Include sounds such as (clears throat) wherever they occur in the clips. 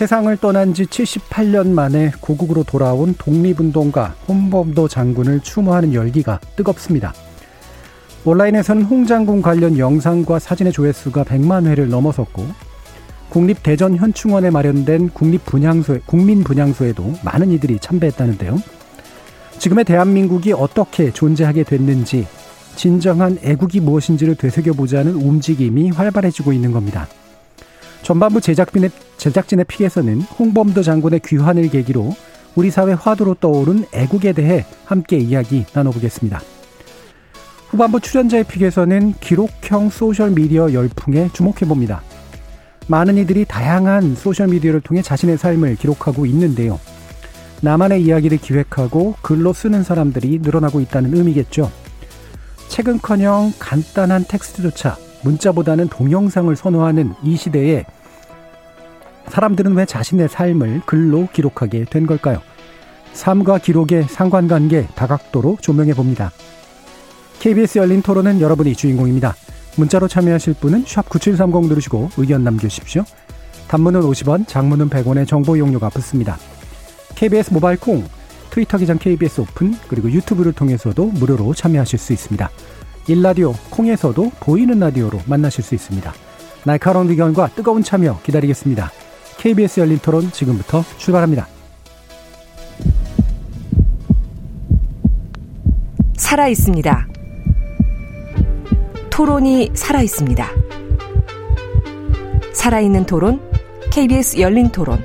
세상을 떠난 지 78년 만에 고국으로 돌아온 독립운동가 홍범도 장군을 추모하는 열기가 뜨겁습니다. 온라인에서는 홍 장군 관련 영상과 사진의 조회수가 100만 회를 넘어섰고 국립대전 현충원에 마련된 국립분향소, 국민분향소에도 많은 이들이 참배했다는데요. 지금의 대한민국이 어떻게 존재하게 됐는지 진정한 애국이 무엇인지를 되새겨보자는 움직임이 활발해지고 있는 겁니다. 전반부 제작진의, 제작진의 픽에서는 홍범도 장군의 귀환을 계기로 우리 사회 화두로 떠오른 애국에 대해 함께 이야기 나눠보겠습니다. 후반부 출연자의 픽에서는 기록형 소셜미디어 열풍에 주목해봅니다. 많은 이들이 다양한 소셜미디어를 통해 자신의 삶을 기록하고 있는데요. 나만의 이야기를 기획하고 글로 쓰는 사람들이 늘어나고 있다는 의미겠죠. 최근커녕 간단한 텍스트조차 문자보다는 동영상을 선호하는 이 시대에 사람들은 왜 자신의 삶을 글로 기록하게 된 걸까요? 삶과 기록의 상관관계 다각도로 조명해 봅니다. KBS 열린 토론은 여러분이 주인공입니다. 문자로 참여하실 분은 9730 누르시고 의견 남겨주십시오. 단문은 50원, 장문은 100원의 정보 용료가 붙습니다. KBS 모바일 콩, 트위터 기장 KBS 오픈, 그리고 유튜브를 통해서도 무료로 참여하실 수 있습니다. 일라디오 콩에서도 보이는 라디오로 만나실 수 있습니다. 날카로운 의견과 뜨거운 참여 기다리겠습니다. KBS 열린 토론 지금부터 출발합니다. 살아 있습니다. 토론이 살아 있습니다. 살아있는 토론, KBS 열린 토론.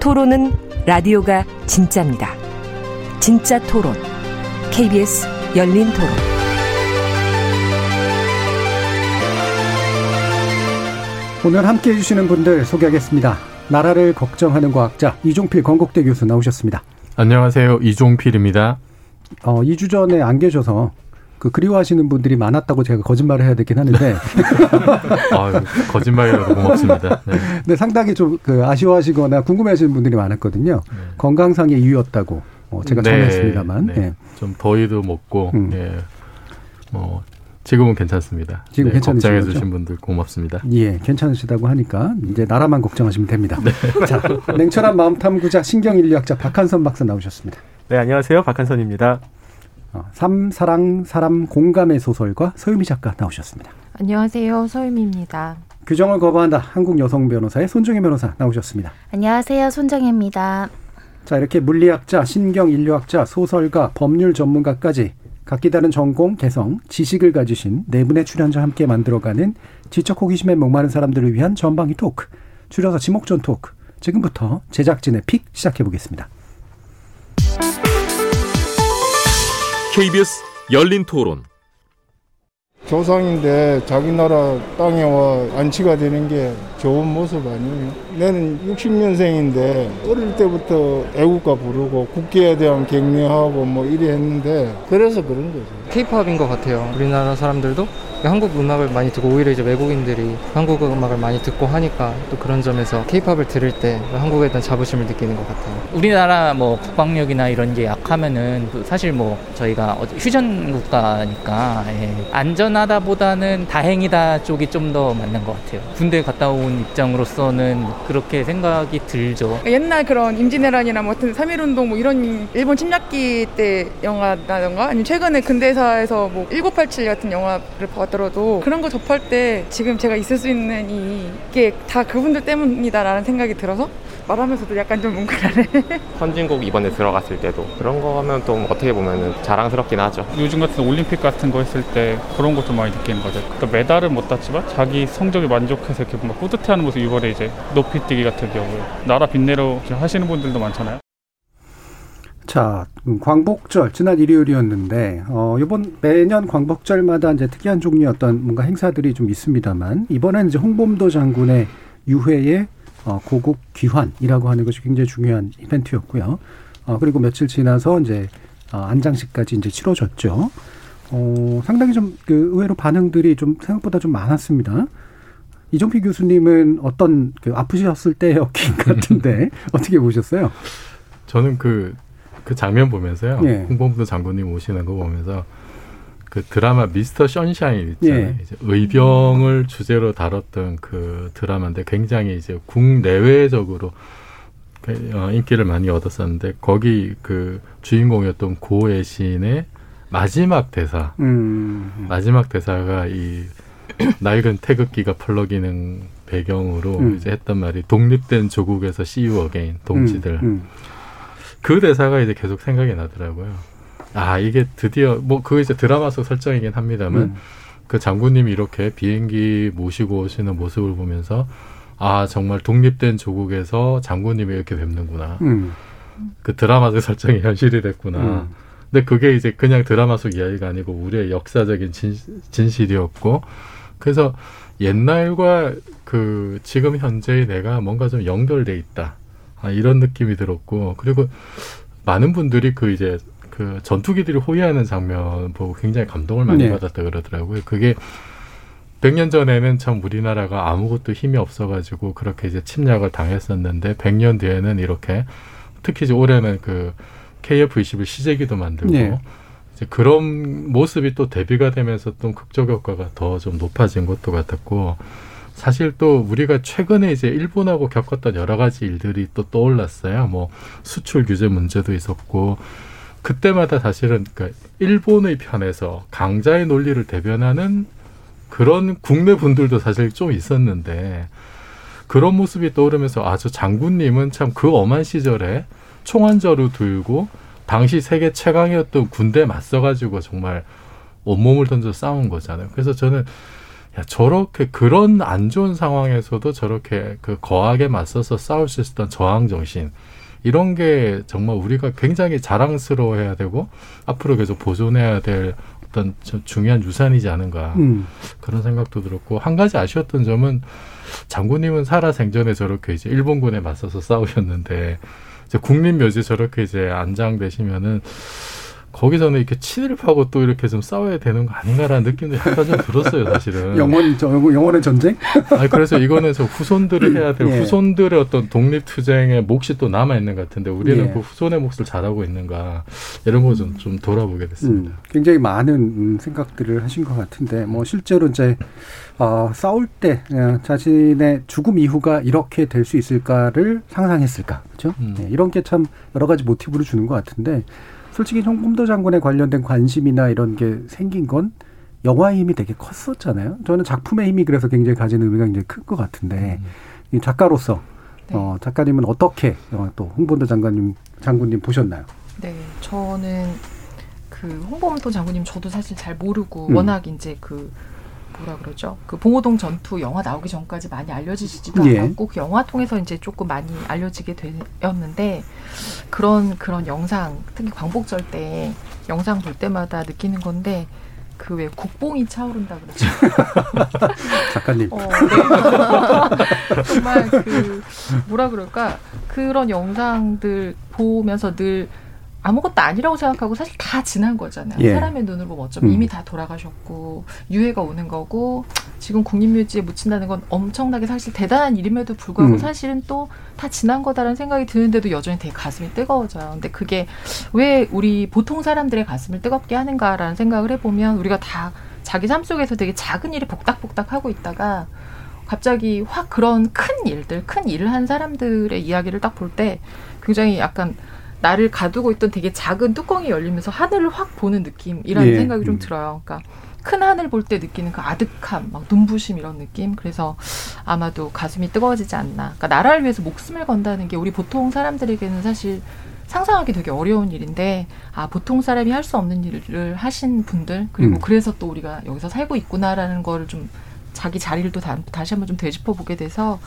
토론은 라디오가 진짜입니다. 진짜 토론, KBS 열린 토론. 오늘 함께 해주시는 분들 소개하겠습니다. 나라를 걱정하는 과학자 이종필 건국대 교수 나오셨습니다. 안녕하세요. 이종필입니다. 어, 2주 전에 안 계셔서 그 그리워하시는 분들이 많았다고 제가 거짓말을 해야 되긴 하는데. (laughs) 아, 거짓말이라도 고맙습니다. 네. 네 상당히 좀 그 아쉬워하시거나 궁금해하시는 분들이 많았거든요. 네. 건강상의 이유였다고 어, 제가 네. 전했습니다만. 네. 네. 좀 더위도 먹고, 음. 예. 뭐 지금은 괜찮습니다. 지금 네, 걱정해 주신 분들 고맙습니다. 예, 괜찮으시다고 하니까 이제 나라만 걱정하시면 됩니다. 네. (laughs) 자, 냉철한 마음 탐구자 신경인류학자 박한선 박사 나오셨습니다. 네, 안녕하세요. 박한선입니다. 어, 삶 사랑 사람 공감의 소설가 서유미 작가 나오셨습니다. 안녕하세요. 서유미입니다. 규정을 거부한다. 한국 여성 변호사의 손정혜 변호사 나오셨습니다. 안녕하세요. 손정혜입니다. 자, 이렇게 물리학자, 신경 인류학자, 소설가, 법률 전문가까지 각기 다른 전공, 개성, 지식을 가지신 네 분의 출연자와 함께 만들어가는 지적 호기심에 목마른 사람들을 위한 전방위 토크, 줄여서 지목전 토크. 지금부터 제작진의 pick 시작해 보겠습니다. KBS 열린 토론. 조상인데 자기 나라 땅에 와 안치가 되는 게 좋은 모습 아니에요. 나는 60년생인데 어릴 때부터 애국가 부르고 국기에 대한 격려하고 뭐 이래 했는데 그래서 그런 거죠. 케이팝인 것 같아요. 우리나라 사람들도 한국 음악을 많이 듣고 오히려 이제 외국인들이 한국 음악을 많이 듣고 하니까 또 그런 점에서 케이팝을 들을 때 한국에 대한 자부심을 느끼는 것 같아요. 우리나라 뭐 국방력이나 이런 게 약하면은 사실 뭐 저희가 휴전 국가니까 예. 안전하다보다는 다행이다 쪽이 좀 더 맞는 것 같아요. 군대 갔다 온 입장으로서는 그렇게 생각이 들죠. 옛날 그런 임진왜란이나 뭐 같은 3.1운동 뭐 이런 일본 침략기 때 영화라던가 아니면 최근에 근대사에서 뭐 1987 같은 영화를 봤 하더라도 그런 거 접할 때 지금 제가 있을 수 있는 이게 다 그분들 때문이다라는 생각이 들어서 말하면서도 약간 좀 뭉클하네. (laughs) 선진국 이번에 들어갔을 때도 그런 거 하면 또 어떻게 보면 자랑스럽긴 하죠. 요즘 같은 올림픽 같은 거 했을 때 그런 거좀 많이 느끼는 거죠. 그러니까 메달은 못 땄지만 자기 성적에 만족해서 이렇게 뭔가 뿌듯해하는 모습 이번에 이제 높이뛰기 같은 경우에 나라 빛내러 하시는 분들도 많잖아요. 자, 음, 광복절 지난 일요일이었는데 어 이번 매년 광복절마다 이제 특이한 종류의 어떤 뭔가 행사들이 좀 있습니다만 이번에는 이제 홍범도 장군의 유해에 어, 고국 귀환이라고 하는 것이 굉장히 중요한 이벤트였고요. 어, 그리고 며칠 지나서 이제 어, 안장식까지 이제 치러졌죠. 어, 상당히 좀 그 의외로 반응들이 좀 생각보다 좀 많았습니다. 이종필 교수님은 어떤 그 아프셨을 때였긴 같은데 (laughs) 어떻게 보셨어요? 저는 그, 그 장면 보면서요. 예. 홍범도 장군님 오시는 거 보면서 그 드라마 미스터 션샤인 있잖아요. 예. 이제 의병을 주제로 다뤘던 그 드라마인데 굉장히 이제 국내외적으로 그, 어, 인기를 많이 얻었었는데 거기 그 주인공이었던 고애신의 마지막 대사, 음. 마지막 대사가 이 낡은 태극기가 펄럭이는 배경으로 음. 이제 했던 말이 독립된 조국에서 See you again 동지들. 음, 음. 그 대사가 이제 계속 생각이 나더라고요. 아 이게 드디어 뭐 그거 이제 드라마 속 설정이긴 합니다만 음. 그 장군님이 이렇게 비행기 모시고 오시는 모습을 보면서 아 정말 독립된 조국에서 장군님이 이렇게 뵙는구나. 음. 그 드라마 속 설정이 현실이 됐구나. 음. 근데 그게 이제 그냥 드라마 속 이야기가 아니고 우리의 역사적인 진, 진실이었고 그래서 옛날과 그 지금 현재의 내가 뭔가 좀 연결돼 있다. 아, 이런 느낌이 들었고 그리고 많은 분들이 그 이제 그 전투기들이 호위하는 장면 보고 굉장히 감동을 많이 네. 받았다 그러더라고요. 그게 100년 전에는 참 우리나라가 아무것도 힘이 없어가지고 그렇게 이제 침략을 당했었는데 100년 뒤에는 이렇게 특히 이제 올해는 그 KF-21 시제기도 만들고 네. 이제 그런 모습이 또 대비가 되면서 또 극적 효과가 더 좀 높아진 것도 같았고 사실 또 우리가 최근에 이제 일본하고 겪었던 여러 가지 일들이 또 떠올랐어요. 뭐 수출 규제 문제도 있었고 그때마다 사실은 그러니까 일본의 편에서 강자의 논리를 대변하는 그런 국내 분들도 사실 좀 있었는데 그런 모습이 떠오르면서 아 저 장군님은 참 그 엄한 시절에 총한자루 들고 당시 세계 최강이었던 군대 맞서가지고 정말 온몸을 던져 싸운 거잖아요. 그래서 저는 야, 저렇게 그런 안 좋은 상황에서도 저렇게 그 거하게 맞서서 싸울 수 있었던 저항 정신 이런 게 정말 우리가 굉장히 자랑스러워해야 되고 앞으로 계속 보존해야 될 어떤 저 중요한 유산이지 않은가 음. 그런 생각도 들었고 한 가지 아쉬웠던 점은 장군님은 살아 생전에 저렇게 이제 일본군에 맞서서 싸우셨는데 이제 국립묘지 저렇게 이제 안장되시면은 거기서는 이렇게 친일파고 또 이렇게 좀 싸워야 되는 거 아닌가라는 느낌도 약간 좀 들었어요, 사실은. (laughs) 영원 저 영원의 전쟁? (laughs) 아니 그래서 이거는 저 후손들이 해야 될 예. 후손들의 어떤 독립 투쟁의 몫이 또 남아 있는 것 같은데 우리는 예. 그 후손의 몫을 잘하고 있는가 이런 거 좀 좀 돌아보게 됐습니다. 음, 굉장히 많은 음, 생각들을 하신 것 같은데 뭐 실제로 이제 어, 싸울 때 어, 자신의 죽음 이후가 이렇게 될 수 있을까를 상상했을까 그렇죠? 음. 네, 이런 게 참 여러 가지 모티브를 주는 것 같은데 솔직히 홍범도 장군에 관련된 관심이나 이런 게 생긴 건 영화의 힘이 되게 컸었잖아요. 저는 작품의 힘이 그래서 굉장히 가진 의미가 굉장히 큰 것 같은데 이 작가로서 어, 작가님은 어떻게 어, 또 홍범도 장관님 장군님 보셨나요? 네, 저는 그 홍범도 장군님 저도 사실 잘 모르고 음. 워낙 이제 그 뭐라 그러죠? 그 봉오동 전투 영화 나오기 전까지 많이 알려지지도 예. 않았고 그 영화 통해서 이제 조금 많이 알려지게 되었는데 그런 그런 영상 특히 광복절 때 영상 볼 때마다 느끼는 건데 그왜 국뽕이 차오른다 그러죠. (laughs) 작가님. 어, 네. (laughs) 정말 그 뭐라 그럴까 그런 영상들 보면서 늘 아무것도 아니라고 생각하고 사실 다 지난 거잖아요. 예. 사람의 눈으로 보면 어쩌면 음. 이미 다 돌아가셨고 유해가 오는 거고 지금 국립묘지에 묻힌다는 건 엄청나게 사실 대단한 일임에도 불구하고 음. 사실은 또 다 지난 거다라는 생각이 드는데도 여전히 되게 가슴이 뜨거워져요. 근데 그게 왜 우리 보통 사람들의 가슴을 뜨겁게 하는가라는 생각을 해보면 우리가 다 자기 삶 속에서 되게 작은 일이 복닥복닥 하고 있다가 갑자기 확 그런 큰 일들, 큰 일을 한 사람들의 이야기를 딱 볼 때 굉장히 약간 나를 가두고 있던 되게 작은 뚜껑이 열리면서 하늘을 확 보는 느낌이라는 예. 생각이 좀 음. 들어요. 그러니까 큰 하늘 볼 때 느끼는 그 아득함, 막 눈부심 이런 느낌. 그래서 아마도 가슴이 뜨거워지지 않나. 그러니까 나라를 위해서 목숨을 건다는 게 우리 보통 사람들에게는 사실 상상하기 되게 어려운 일인데 아 보통 사람이 할 수 없는 일을 하신 분들 그리고 음. 그래서 또 우리가 여기서 살고 있구나라는 거를 좀 자기 자리를 또 다, 다시 한번 좀 되짚어 보게 돼서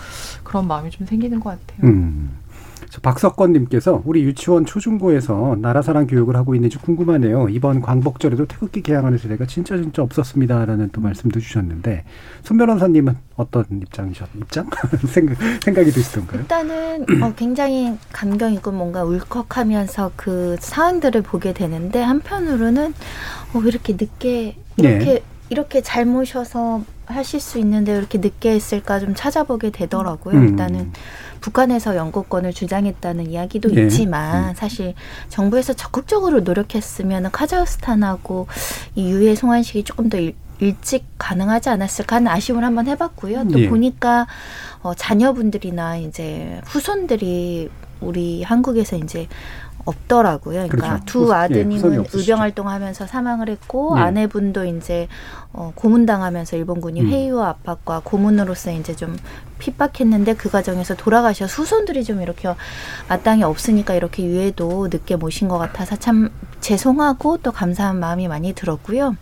그런 마음이 좀 생기는 것 같아요. 음. 박석권님께서 우리 유치원 초중고에서 나라사랑 교육을 하고 있는지 궁금하네요. 이번 광복절에도 태극기 개항하는 세대가 진짜 진짜 없었습니다라는 또 말씀도 주셨는데 손 변호사님은 어떤 입장이셨 입장 (laughs) 생각 생각이 드시던가요? 일단은 어, 굉장히 감경 있고 뭔가 울컥하면서 그 상황들을 보게 되는데 한편으로는 어, 왜 이렇게 늦게 이렇게 네. 이렇게 잘 모셔서 하실 수 있는데 왜 이렇게 늦게 했을까 좀 찾아보게 되더라고요. 음. 일단은 북한에서 영국권을 주장했다는 이야기도 네. 있지만 사실 정부에서 적극적으로 노력했으면 카자흐스탄하고 이 유해 송환식이 조금 더 일, 일찍 가능하지 않았을까 하는 아쉬움을 한번 해봤고요. 또 예. 보니까 어, 자녀분들이나 이제 후손들이 우리 한국에서 이제 없더라고요. 그러니까 그렇죠. 두 예, 아드님은 없으시죠. 의병 활동하면서 사망을 했고 예. 아내분도 이제 어, 고문당하면서 일본군이 음. 회유와 압박과 고문으로서 이제 좀 핍박했는데 그 과정에서 돌아가셔 후손들이 좀 이렇게 마땅히 없으니까 이렇게 유해도 늦게 모신 것 같아서 참 죄송하고 또 감사한 마음이 많이 들었고요.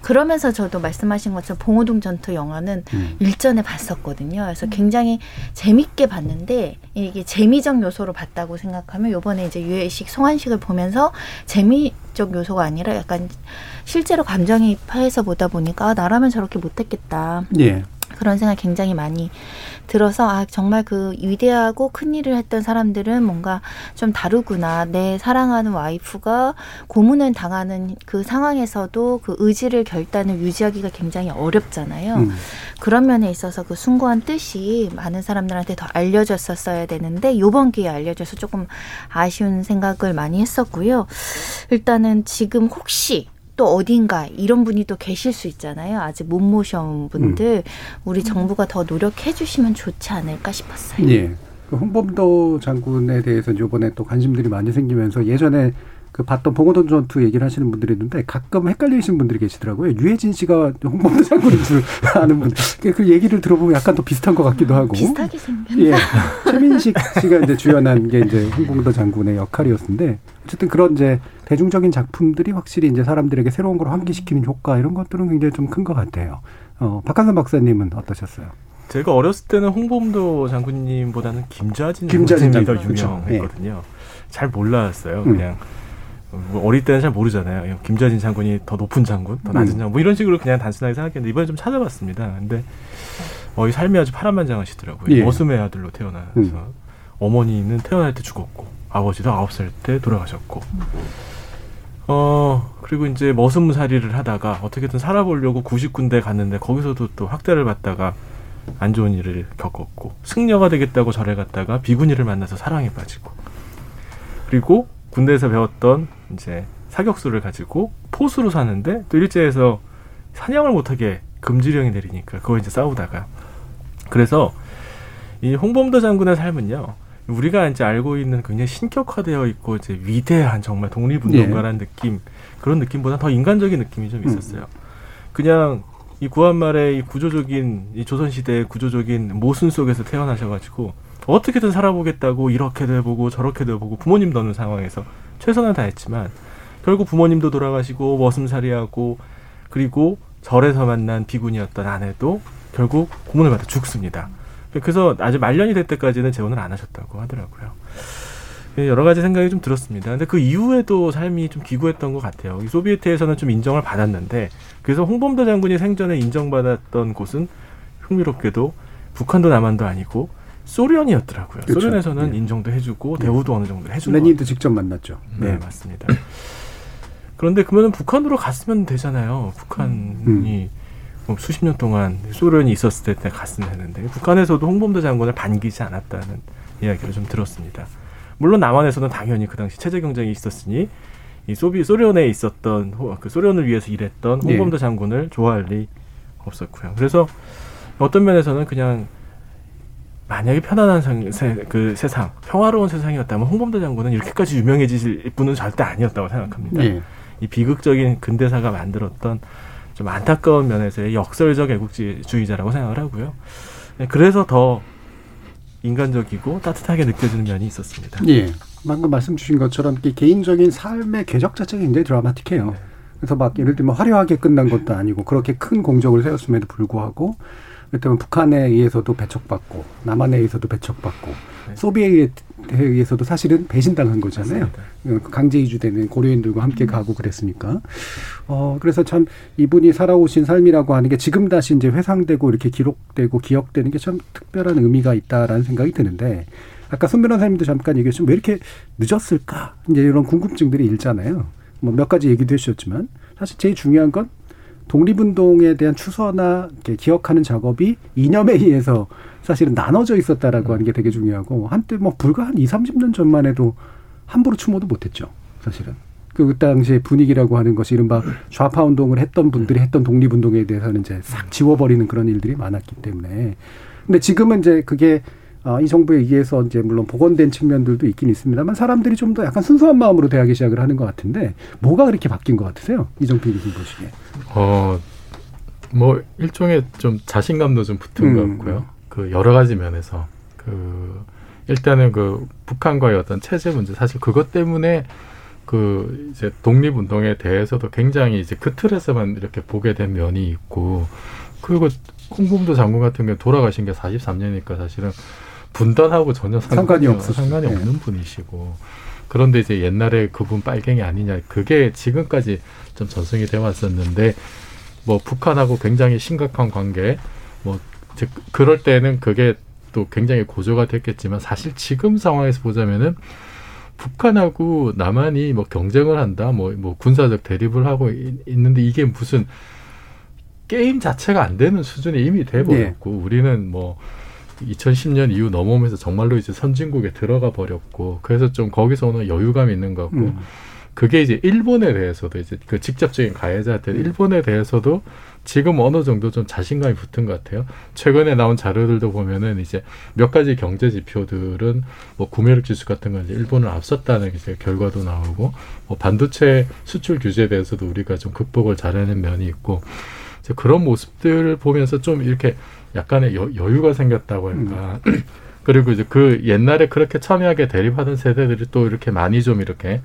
그러면서 저도 말씀하신 것처럼 봉오동 전투 영화는 음. 일전에 봤었거든요. 그래서 굉장히 재밌게 봤는데 이게 재미적 요소로 봤다고 생각하면 요번에 이제 유해식 송환식을 보면서 재미적 요소가 아니라 약간 실제로 감정이입해서 보다 보니까 아, 나라면 저렇게 못했겠다. 예. 그런 생각 굉장히 많이 들어서 아 정말 그 위대하고 큰 일을 했던 사람들은 뭔가 좀 다르구나 내 사랑하는 와이프가 고문을 당하는 그 상황에서도 그 의지를 결단을 유지하기가 굉장히 어렵잖아요. 음. 그런 면에 있어서 그 숭고한 뜻이 많은 사람들한테 더 알려졌었어야 되는데 요번 기회에 알려져서 조금 아쉬운 생각을 많이 했었고요. 일단은 지금 혹시 또 어딘가 이런 분이 또 계실 수 있잖아요. 아직 못 모셔온 분들 우리 정부가 더 노력해 주시면 좋지 않을까 싶었어요. 예. 그 홍범도 장군에 대해서 이번에 또 관심들이 많이 생기면서 예전에 그 봤던 봉오동 전투 얘기를 하시는 분들이 있는데 가끔 헷갈리시는 분들이 계시더라고요. 유해진 씨가 홍범도 장군인 줄 (laughs) 아는 분들. 그- 그 얘기를 들어보면 약간 더 비슷한 것 같기도 하고. 비슷하게 생겼나? 예. 최민식 씨가 이제 주연한 게 이제 홍범도 장군의 역할이었는데 어쨌든 그런 이제 대중적인 작품들이 확실히 이제 사람들에게 새로운 걸 환기시키는 효과 이런 것들은 굉장히 좀 큰 것 같아요. 어, 박한선 박사님은 어떠셨어요? 제가 어렸을 때는 홍범도 장군님보다는 김좌진 장군님이 더 그렇죠. 유명했거든요. 잘 몰랐어요. 음. 그냥 뭐 어릴 때는 잘 모르잖아요. 김좌진 장군이 더 높은 장군, 더 낮은 음. 장군, 뭐 이런 식으로 그냥 단순하게 생각했는데 이번에 좀 찾아봤습니다. 근데 어, 이 삶이 아주 파란만장하시더라고요. 예. 머슴의 아들로 태어나서 음. 어머니는 태어날 때 죽었고 아버지도 아홉 살 때 돌아가셨고 어 그리고 이제 머슴살이를 하다가 어떻게든 살아보려고 90군데 갔는데 거기서도 또 학대를 받다가 안 좋은 일을 겪었고 승려가 되겠다고 절에 갔다가 비구니를 만나서 사랑에 빠지고 그리고 군대에서 배웠던 이제 사격수를 가지고 포수로 사는데 또 일제에서 사냥을 못하게 금지령이 내리니까 그거 이제 싸우다가. 그래서 이 홍범도 장군의 삶은요 우리가 이제 알고 있는 굉장히 신격화되어 있고 이제 위대한 정말 독립운동가라는 느낌 그런 느낌보다 더 인간적인 느낌이 좀 있었어요. 그냥 이 구한말의 이 구조적인 이 조선 시대의 구조적인 모순 속에서 태어나셔가지고 어떻게든 살아보겠다고 이렇게도 해보고 저렇게도 해보고 부모님도 없는 상황에서 최선을 다했지만 결국 부모님도 돌아가시고 머슴살이하고 그리고 절에서 만난 비군이었던 아내도 결국 고문을 받아 죽습니다. 그래서 아주 말년이 될 때까지는 재혼을 안 하셨다고 하더라고요. 여러 가지 생각이 좀 들었습니다. 근데 그 이후에도 삶이 좀 기구했던 것 같아요. 이 소비에트에서는 좀 인정을 받았는데 그래서 홍범도 장군이 생전에 인정받았던 곳은 흥미롭게도 북한도 남한도 아니고 소련이었더라고요. 그렇죠. 소련에서는 예. 인정도 해주고 대우도 어느 정도 해주고 레닌도 직접 만났죠. 네, 맞습니다. 그런데 그러면 북한으로 갔으면 되잖아요. 북한이 뭐 수십 년 동안 소련이 있었을 때 갔으면 되는데 북한에서도 홍범도 장군을 반기지 않았다는 이야기를 좀 들었습니다. 물론 남한에서는 당연히 그 당시 체제 경쟁이 있었으니 이 소비 소련에 있었던 호- 그 소련을 위해서 일했던 예. 홍범도 장군을 좋아할 리 없었고요. 그래서 어떤 면에서는 그냥 만약에 편안한 상, 세, 그 세상, 평화로운 세상이었다면 홍범도 장군은 이렇게까지 유명해지실 분은 절대 아니었다고 생각합니다. 예. 이 비극적인 근대사가 만들었던 좀 안타까운 면에서의 역설적 애국주의자라고 생각을 하고요. 네, 그래서 더 인간적이고 따뜻하게 느껴지는 면이 있었습니다. 예. 방금 말씀 주신 것처럼 이 개인적인 삶의 궤적 자체가 굉장히 드라마틱해요. 그래서 막 예를 들면 화려하게 끝난 것도 아니고 그렇게 큰 공적을 세웠음에도 불구하고 그때면 북한에 의해서도 배척받고 남한에 의해서도 배척받고 소비에트에 의해서도 사실은 배신당한 거잖아요. 맞습니다. 강제 이주되는 고려인들과 함께 가고 그랬으니까. 어, 그래서 참 이분이 살아오신 삶이라고 하는 게 지금 다시 이제 회상되고 이렇게 기록되고 기억되는 게 참 특별한 의미가 있다라는 생각이 드는데 아까 손 변호사님도 잠깐 얘기했지만 왜 이렇게 늦었을까? 이제 이런 궁금증들이 일잖아요. 뭐 몇 가지 얘기도 해주셨지만 사실 제일 중요한 건 독립운동에 대한 추서나 기억하는 작업이 이념에 의해서 사실은 나눠져 있었다라고 하는 게 되게 중요하고 한때 뭐 불과 한 2, 30년 전만 해도 함부로 추모도 못했죠. 사실은. 그 당시의 분위기라고 하는 것이 이른바 좌파 운동을 했던 분들이 했던 독립운동에 대해서는 이제 싹 지워버리는 그런 일들이 많았기 때문에. 근데 지금은 이제 그게 어, 이 정부에 의해서 이제 물론 복원된 측면들도 있긴 있습니다만 사람들이 좀 더 약간 순수한 마음으로 대하기 시작을 하는 것 같은데 뭐가 그렇게 바뀐 것 같으세요? 이정필 기님 보시기에. 어, 뭐 일종의 좀 자신감도 좀 붙은 음. 것 같고요. 그 여러 가지 면에서 그 일단은 그 북한과의 어떤 체제 문제 사실 그것 때문에 그 이제 독립 운동에 대해서도 굉장히 이제 그 틀에서만 이렇게 보게 된 면이 있고 그리고 홍범도 장군 같은 경우 돌아가신 게 43년이니까 사실은 분단하고 전혀 상관이, 상관이 없 상관이 네. 없는 분이시고. 그런데 이제 옛날에 그분 빨갱이 아니냐. 그게 지금까지 좀 전승이 되어 왔었는데 뭐 북한하고 굉장히 심각한 관계. 뭐 즉 그럴 때는 그게 또 굉장히 고조가 됐겠지만 사실 지금 상황에서 보자면은 북한하고 남한이 뭐 경쟁을 한다. 뭐, 뭐 군사적 대립을 하고 있는데 이게 무슨 게임 자체가 안 되는 수준이 이미 돼버렸고 네. 우리는 뭐 2010년 이후 넘어오면서 정말로 이제 선진국에 들어가 버렸고 그래서 좀 거기서 오는 여유감이 있는 것 같고 음. 그게 이제 일본에 대해서도 이제 그 직접적인 가해자한테 음. 일본에 대해서도 지금 어느 정도 좀 자신감이 붙은 것 같아요. 최근에 나온 자료들도 보면은 이제 몇 가지 경제 지표들은 뭐 구매력 지수 같은 건 이제 일본을 앞섰다는 이제 결과도 나오고 뭐 반도체 수출 규제에 대해서도 우리가 좀 극복을 잘하는 면이 있고 그런 모습들을 보면서 좀 이렇게 약간의 여, 유가 생겼다고 할까. 음. (clears throat) 그리고 이제 그 옛날에 그렇게 첨예하게 대립하던 세대들이 또 이렇게 많이 좀 이렇게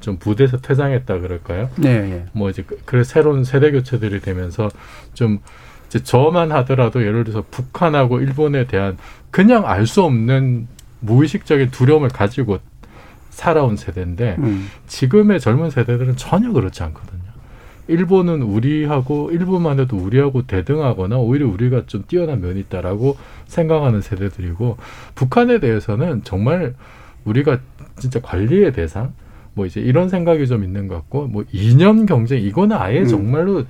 좀 부대에서 퇴장했다 그럴까요? 네. 네. 뭐 이제 그, 그래 새로운 세대 교체들이 되면서 좀 이제 저만 하더라도 예를 들어서 북한하고 일본에 대한 그냥 알 수 없는 무의식적인 두려움을 가지고 살아온 세대인데 음. 지금의 젊은 세대들은 전혀 그렇지 않거든요. 일본은 우리하고 일본만 해도 우리하고 대등하거나 오히려 우리가 좀 뛰어난 면이 있다라고 생각하는 세대들이고 북한에 대해서는 정말 우리가 진짜 관리의 대상 뭐 이제 이런 생각이 좀 있는 것 같고 뭐 이념 경쟁 이거는 아예 음. 정말로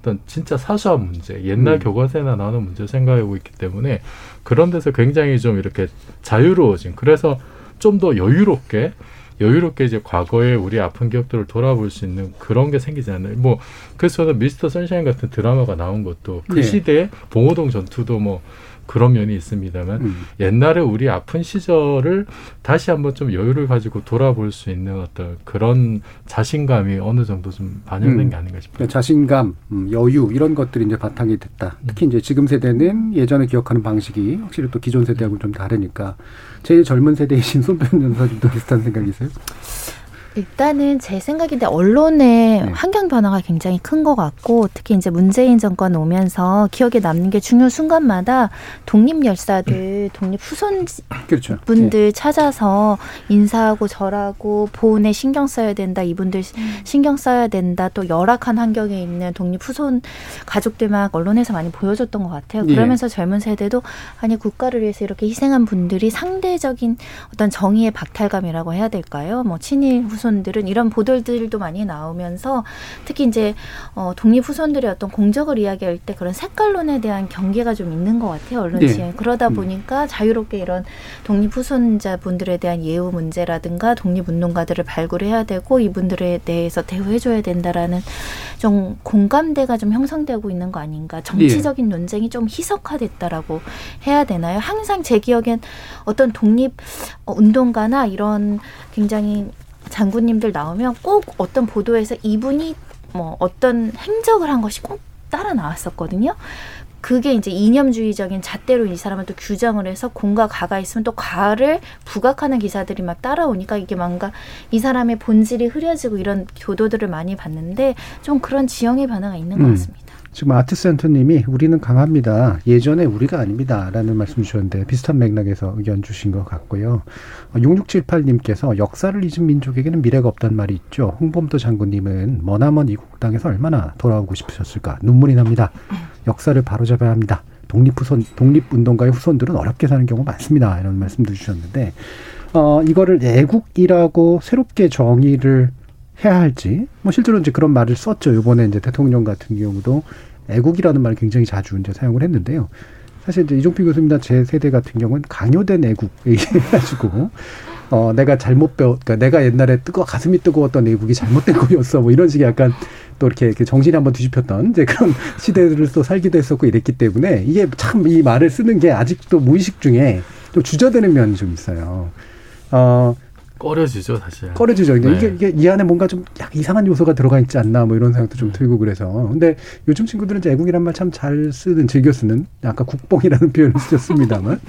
어떤 진짜 사소한 문제 옛날 음. 교과서에나 나오는 문제 생각하고 있기 때문에 그런 데서 굉장히 좀 이렇게 자유로워진 그래서 좀 더 여유롭게 여유롭게 이제 과거에 우리 아픈 기억들을 돌아볼 수 있는 그런 게 생기지 않나요? 뭐 그래서 미스터 선샤인 같은 드라마가 나온 것도 그 네. 시대에 봉오동 전투도 뭐 그런 면이 있습니다만 음. 옛날에 우리 아픈 시절을 다시 한번 좀 여유를 가지고 돌아볼 수 있는 어떤 그런 자신감이 어느 정도 좀 반영된 음. 게 아닌가 싶어요. 자신감, 음, 여유 이런 것들이 이제 바탕이 됐다. 특히 이제 지금 세대는 예전에 기억하는 방식이 확실히 또 기존 세대하고 좀 다르니까 제일 젊은 세대이신 (laughs) 손변 변호사님도 비슷한 생각이세요? 일단은 제 생각인데 언론의 네. 환경 변화가 굉장히 큰 것 같고 특히 이제 문재인 정권 오면서 기억에 남는 게 중요 순간마다 독립 열사들, 음. 독립 후손 그렇죠. 분들 네. 찾아서 인사하고 절하고 보훈에 신경 써야 된다. 이분들 음. 신경 써야 된다. 또 열악한 환경에 있는 독립 후손 가족들만 언론에서 많이 보여줬던 것 같아요. 예. 그러면서 네. 젊은 세대도 아니 국가를 위해서 이렇게 희생한 분들이 상대적인 어떤 정의의 박탈감이라고 해야 될까요? 뭐 친일 후손 후손들은 이런 보도들도 많이 나오면서 특히 이제 어, 독립 후손들의 어떤 공적을 이야기할 때 그런 색깔론에 대한 경계가 좀 있는 것 같아요 언론 시에 네. 그러다 음. 보니까 자유롭게 이런 독립 후손자 분들에 대한 예우 문제라든가 독립 운동가들을 발굴해야 되고 이분들에 대해서 대우해줘야 된다라는 좀 공감대가 좀 형성되고 있는 거 아닌가 정치적인 네. 논쟁이 좀 희석화됐다라고 해야 되나요? 항상 제 기억엔 어떤 독립 운동가나 이런 굉장히 장군님들 나오면 꼭 어떤 보도에서 이분이 뭐 어떤 행적을 한 것이 꼭 따라 나왔었거든요. 그게 이제 이념주의적인 잣대로 이 사람을 또 규정을 해서 공과 가가 있으면 또 가를 부각하는 기사들이 막 따라오니까 이게 뭔가 이 사람의 본질이 흐려지고 이런 교도들을 많이 봤는데 좀 그런 지형의 변화가 있는 것 음. 같습니다. 지금 아트센터님이 우리는 강합니다. 예전에 우리가 아닙니다 라는 말씀 주셨는데 비슷한 맥락에서 의견 주신 것 같고요. 6678님께서 역사를 잊은 민족에게는 미래가 없다는 말이 있죠. 홍범도 장군님은 머나먼 이국 땅에서 얼마나 돌아오고 싶으셨을까 눈물이 납니다. 역사를 바로잡아야 합니다. 독립후손 독립운동가의 후손들은 어렵게 사는 경우가 많습니다. 이런 말씀도 주셨는데 어 이거를 애국이라고 새롭게 정의를 해야 할지 뭐 실제로 이제 그런 말을 썼죠. 이번에 이제 대통령 같은 경우도 애국이라는 말을 굉장히 자주 이제 사용을 했는데요. 사실 이제 이종필 교수님이나 제 세대 같은 경우는 강요된 애국 (laughs) 얘기해가지고 어 내가 잘못 배웠, 그러니까 내가 옛날에 뜨거 가슴이 뜨거웠던 애국이 잘못된 거였어. 뭐 이런 식의 약간 또 이렇게, 이렇게 정신이 한번 뒤집혔던 이제 그런 (laughs) 시대들을 또 살기도 했었고 이랬기 때문에 이게 참 이 말을 쓰는 게 아직도 무의식 중에 좀 주저되는 면이 좀 있어요. 어. 꺼려지죠 사실. 꺼려지죠. 네. 이게, 이게 이 안에 뭔가 좀 이상한 요소가 들어가 있지 않나 뭐 이런 생각도 좀 들고 그래서. 근데 요즘 친구들은 이제 애국이란 말 참 잘 쓰는 즐겨 쓰는 아까 국뽕이라는 (laughs) 표현을 쓰셨습니다만.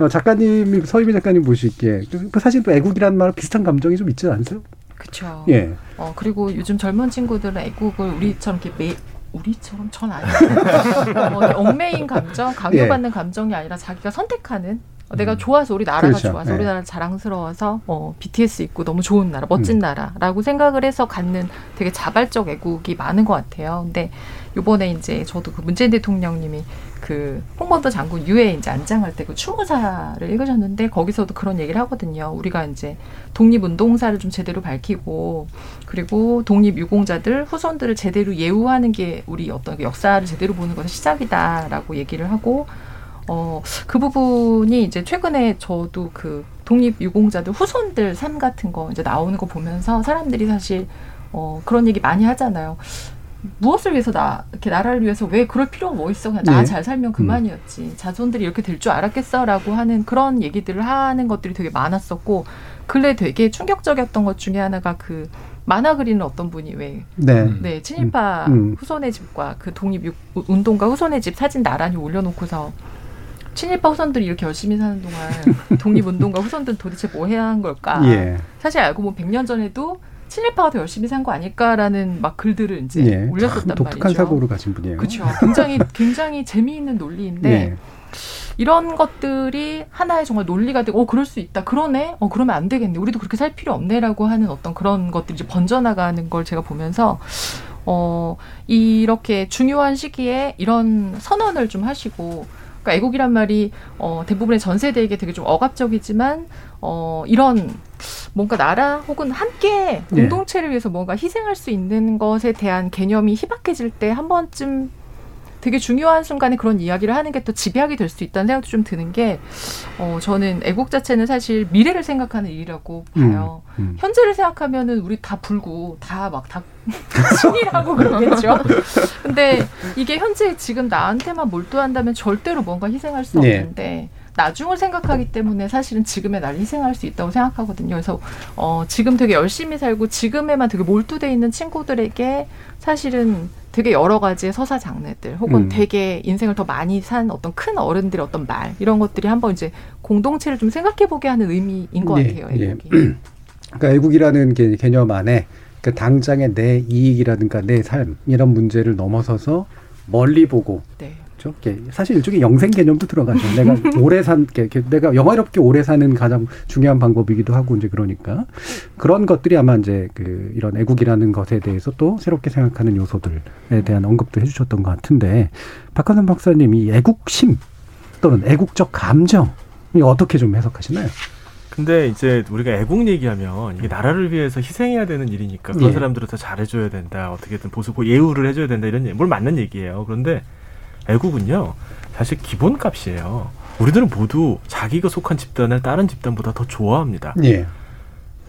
어, 작가님이 서희빈 작가님 보시기에 그 사실 또 애국이라는 말 비슷한 감정이 좀 있지 않으세요? 그렇죠. 예. 어 그리고 요즘 젊은 친구들은 애국을 우리처럼 이렇게 매 우리처럼 전 아니고 (laughs) 어, 얽매인 감정, 강요받는 예. 감정이 아니라 자기가 선택하는 어, 내가 좋아서 우리 나라가 그렇죠. 좋아서 네. 우리나라 자랑스러워서 어, BTS 있고 너무 좋은 나라, 멋진 음. 나라라고 생각을 해서 갖는 되게 자발적 애국이 많은 것 같아요. 근데 요번에 이제 저도 그 문재인 대통령님이 그 홍범도 장군 유해 이제 안장할 때 그 추모사를 읽으셨는데 거기서도 그런 얘기를 하거든요. 우리가 이제 독립운동사를 좀 제대로 밝히고 그리고 독립유공자들 후손들을 제대로 예우하는 게 우리 어떤 그 역사를 제대로 보는 것의 시작이다라고 얘기를 하고 어, 그 부분이 이제 최근에 저도 그 독립 유공자들 후손들 삶 같은 거 이제 나오는 거 보면서 사람들이 사실 어, 그런 얘기 많이 하잖아요. 무엇을 위해서 나 이렇게 나라를 위해서 왜 그럴 필요가 뭐 있어 그냥 나 네. 잘 살면 그만이었지 자손들이 이렇게 될 줄 알았겠어라고 하는 그런 얘기들을 하는 것들이 되게 많았었고 근래 되게 충격적이었던 것 중에 하나가 그 만화 그리는 어떤 분이 왜 네. 네, 친일파 음, 음. 후손의 집과 그 독립 유- 운동가 후손의 집 사진 나란히 올려놓고서 친일파 후손들이 이렇게 열심히 사는 동안 (laughs) 독립 운동가 후손들은 도대체 뭐 해야 한 걸까? 예. 사실 알고 보면 100년 전에도 친일파가 더 열심히 산 거 아닐까라는 막 글들을 이제 예. 올렸었단 참 독특한 말이죠. 사고를 가진 분이에요. 그렇죠. 굉장히 (laughs) 굉장히 재미있는 논리인데 예. 이런 것들이 하나의 정말 논리가 되고, 어, 그럴 수 있다. 그러네? 어, 그러면 안 되겠네. 우리도 그렇게 살 필요 없네라고 하는 어떤 그런 것들이 이제 번져나가는 걸 제가 보면서, 어, 이렇게 중요한 시기에 이런 선언을 좀 하시고, 그러니까 애국이란 말이, 어, 대부분의 전 세대에게 되게 좀 억압적이지만, 어, 이런 뭔가 나라 혹은 함께 네. 공동체를 위해서 뭔가 희생할 수 있는 것에 대한 개념이 희박해질 때 한 번쯤 되게 중요한 순간에 그런 이야기를 하는 게 또 집약이 될 수 있다는 생각도 좀 드는 게, 어, 저는 애국 자체는 사실 미래를 생각하는 일이라고 봐요. 음, 음. 현재를 생각하면은 우리 다 불고 다 막다 (laughs) 신이라고 그러겠죠. 근데 이게 현재 지금 나한테만 몰두한다면 절대로 뭔가 희생할 수 네. 없는데 나중을 생각하기 때문에 사실은 지금의 날 희생할 수 있다고 생각하거든요. 그래서 어, 지금 되게 열심히 살고 지금에만 되게 몰두돼 있는 친구들에게 사실은 되게 여러 가지의 서사 장르들 혹은 음. 되게 인생을 더 많이 산 어떤 큰 어른들의 어떤 말 이런 것들이 한번 이제 공동체를 좀 생각해 보게 하는 의미인 것 예, 같아요. 예. 애국이. (clears throat) 그러니까 애국이라는 개, 개념 안에 그 당장의 내 이익이라든가 내 삶 이런 문제를 넘어서서 멀리 보고 네. 그렇죠? 이게 사실 일종의 영생 개념도 들어가죠. 내가 (laughs) 오래 산, 내가 영화롭게 오래 사는 가장 중요한 방법이기도 하고 이제 그러니까 그런 것들이 아마 이제 그 이런 애국이라는 것에 대해서 또 새롭게 생각하는 요소들에 대한 언급도 해주셨던 것 같은데 박한선 박사님이 애국심 또는 애국적 감정 이 어떻게 좀 해석하시나요? 근데 이제 우리가 애국 얘기하면 이게 나라를 위해서 희생해야 되는 일이니까 그런 예. 사람들을 더 잘해줘야 된다. 어떻게든 보수고 예우를 해줘야 된다. 이런 얘기. 뭘 맞는 얘기예요. 그런데 애국은요 사실 기본값이에요. 우리들은 모두 자기가 속한 집단을 다른 집단보다 더 좋아합니다. 예.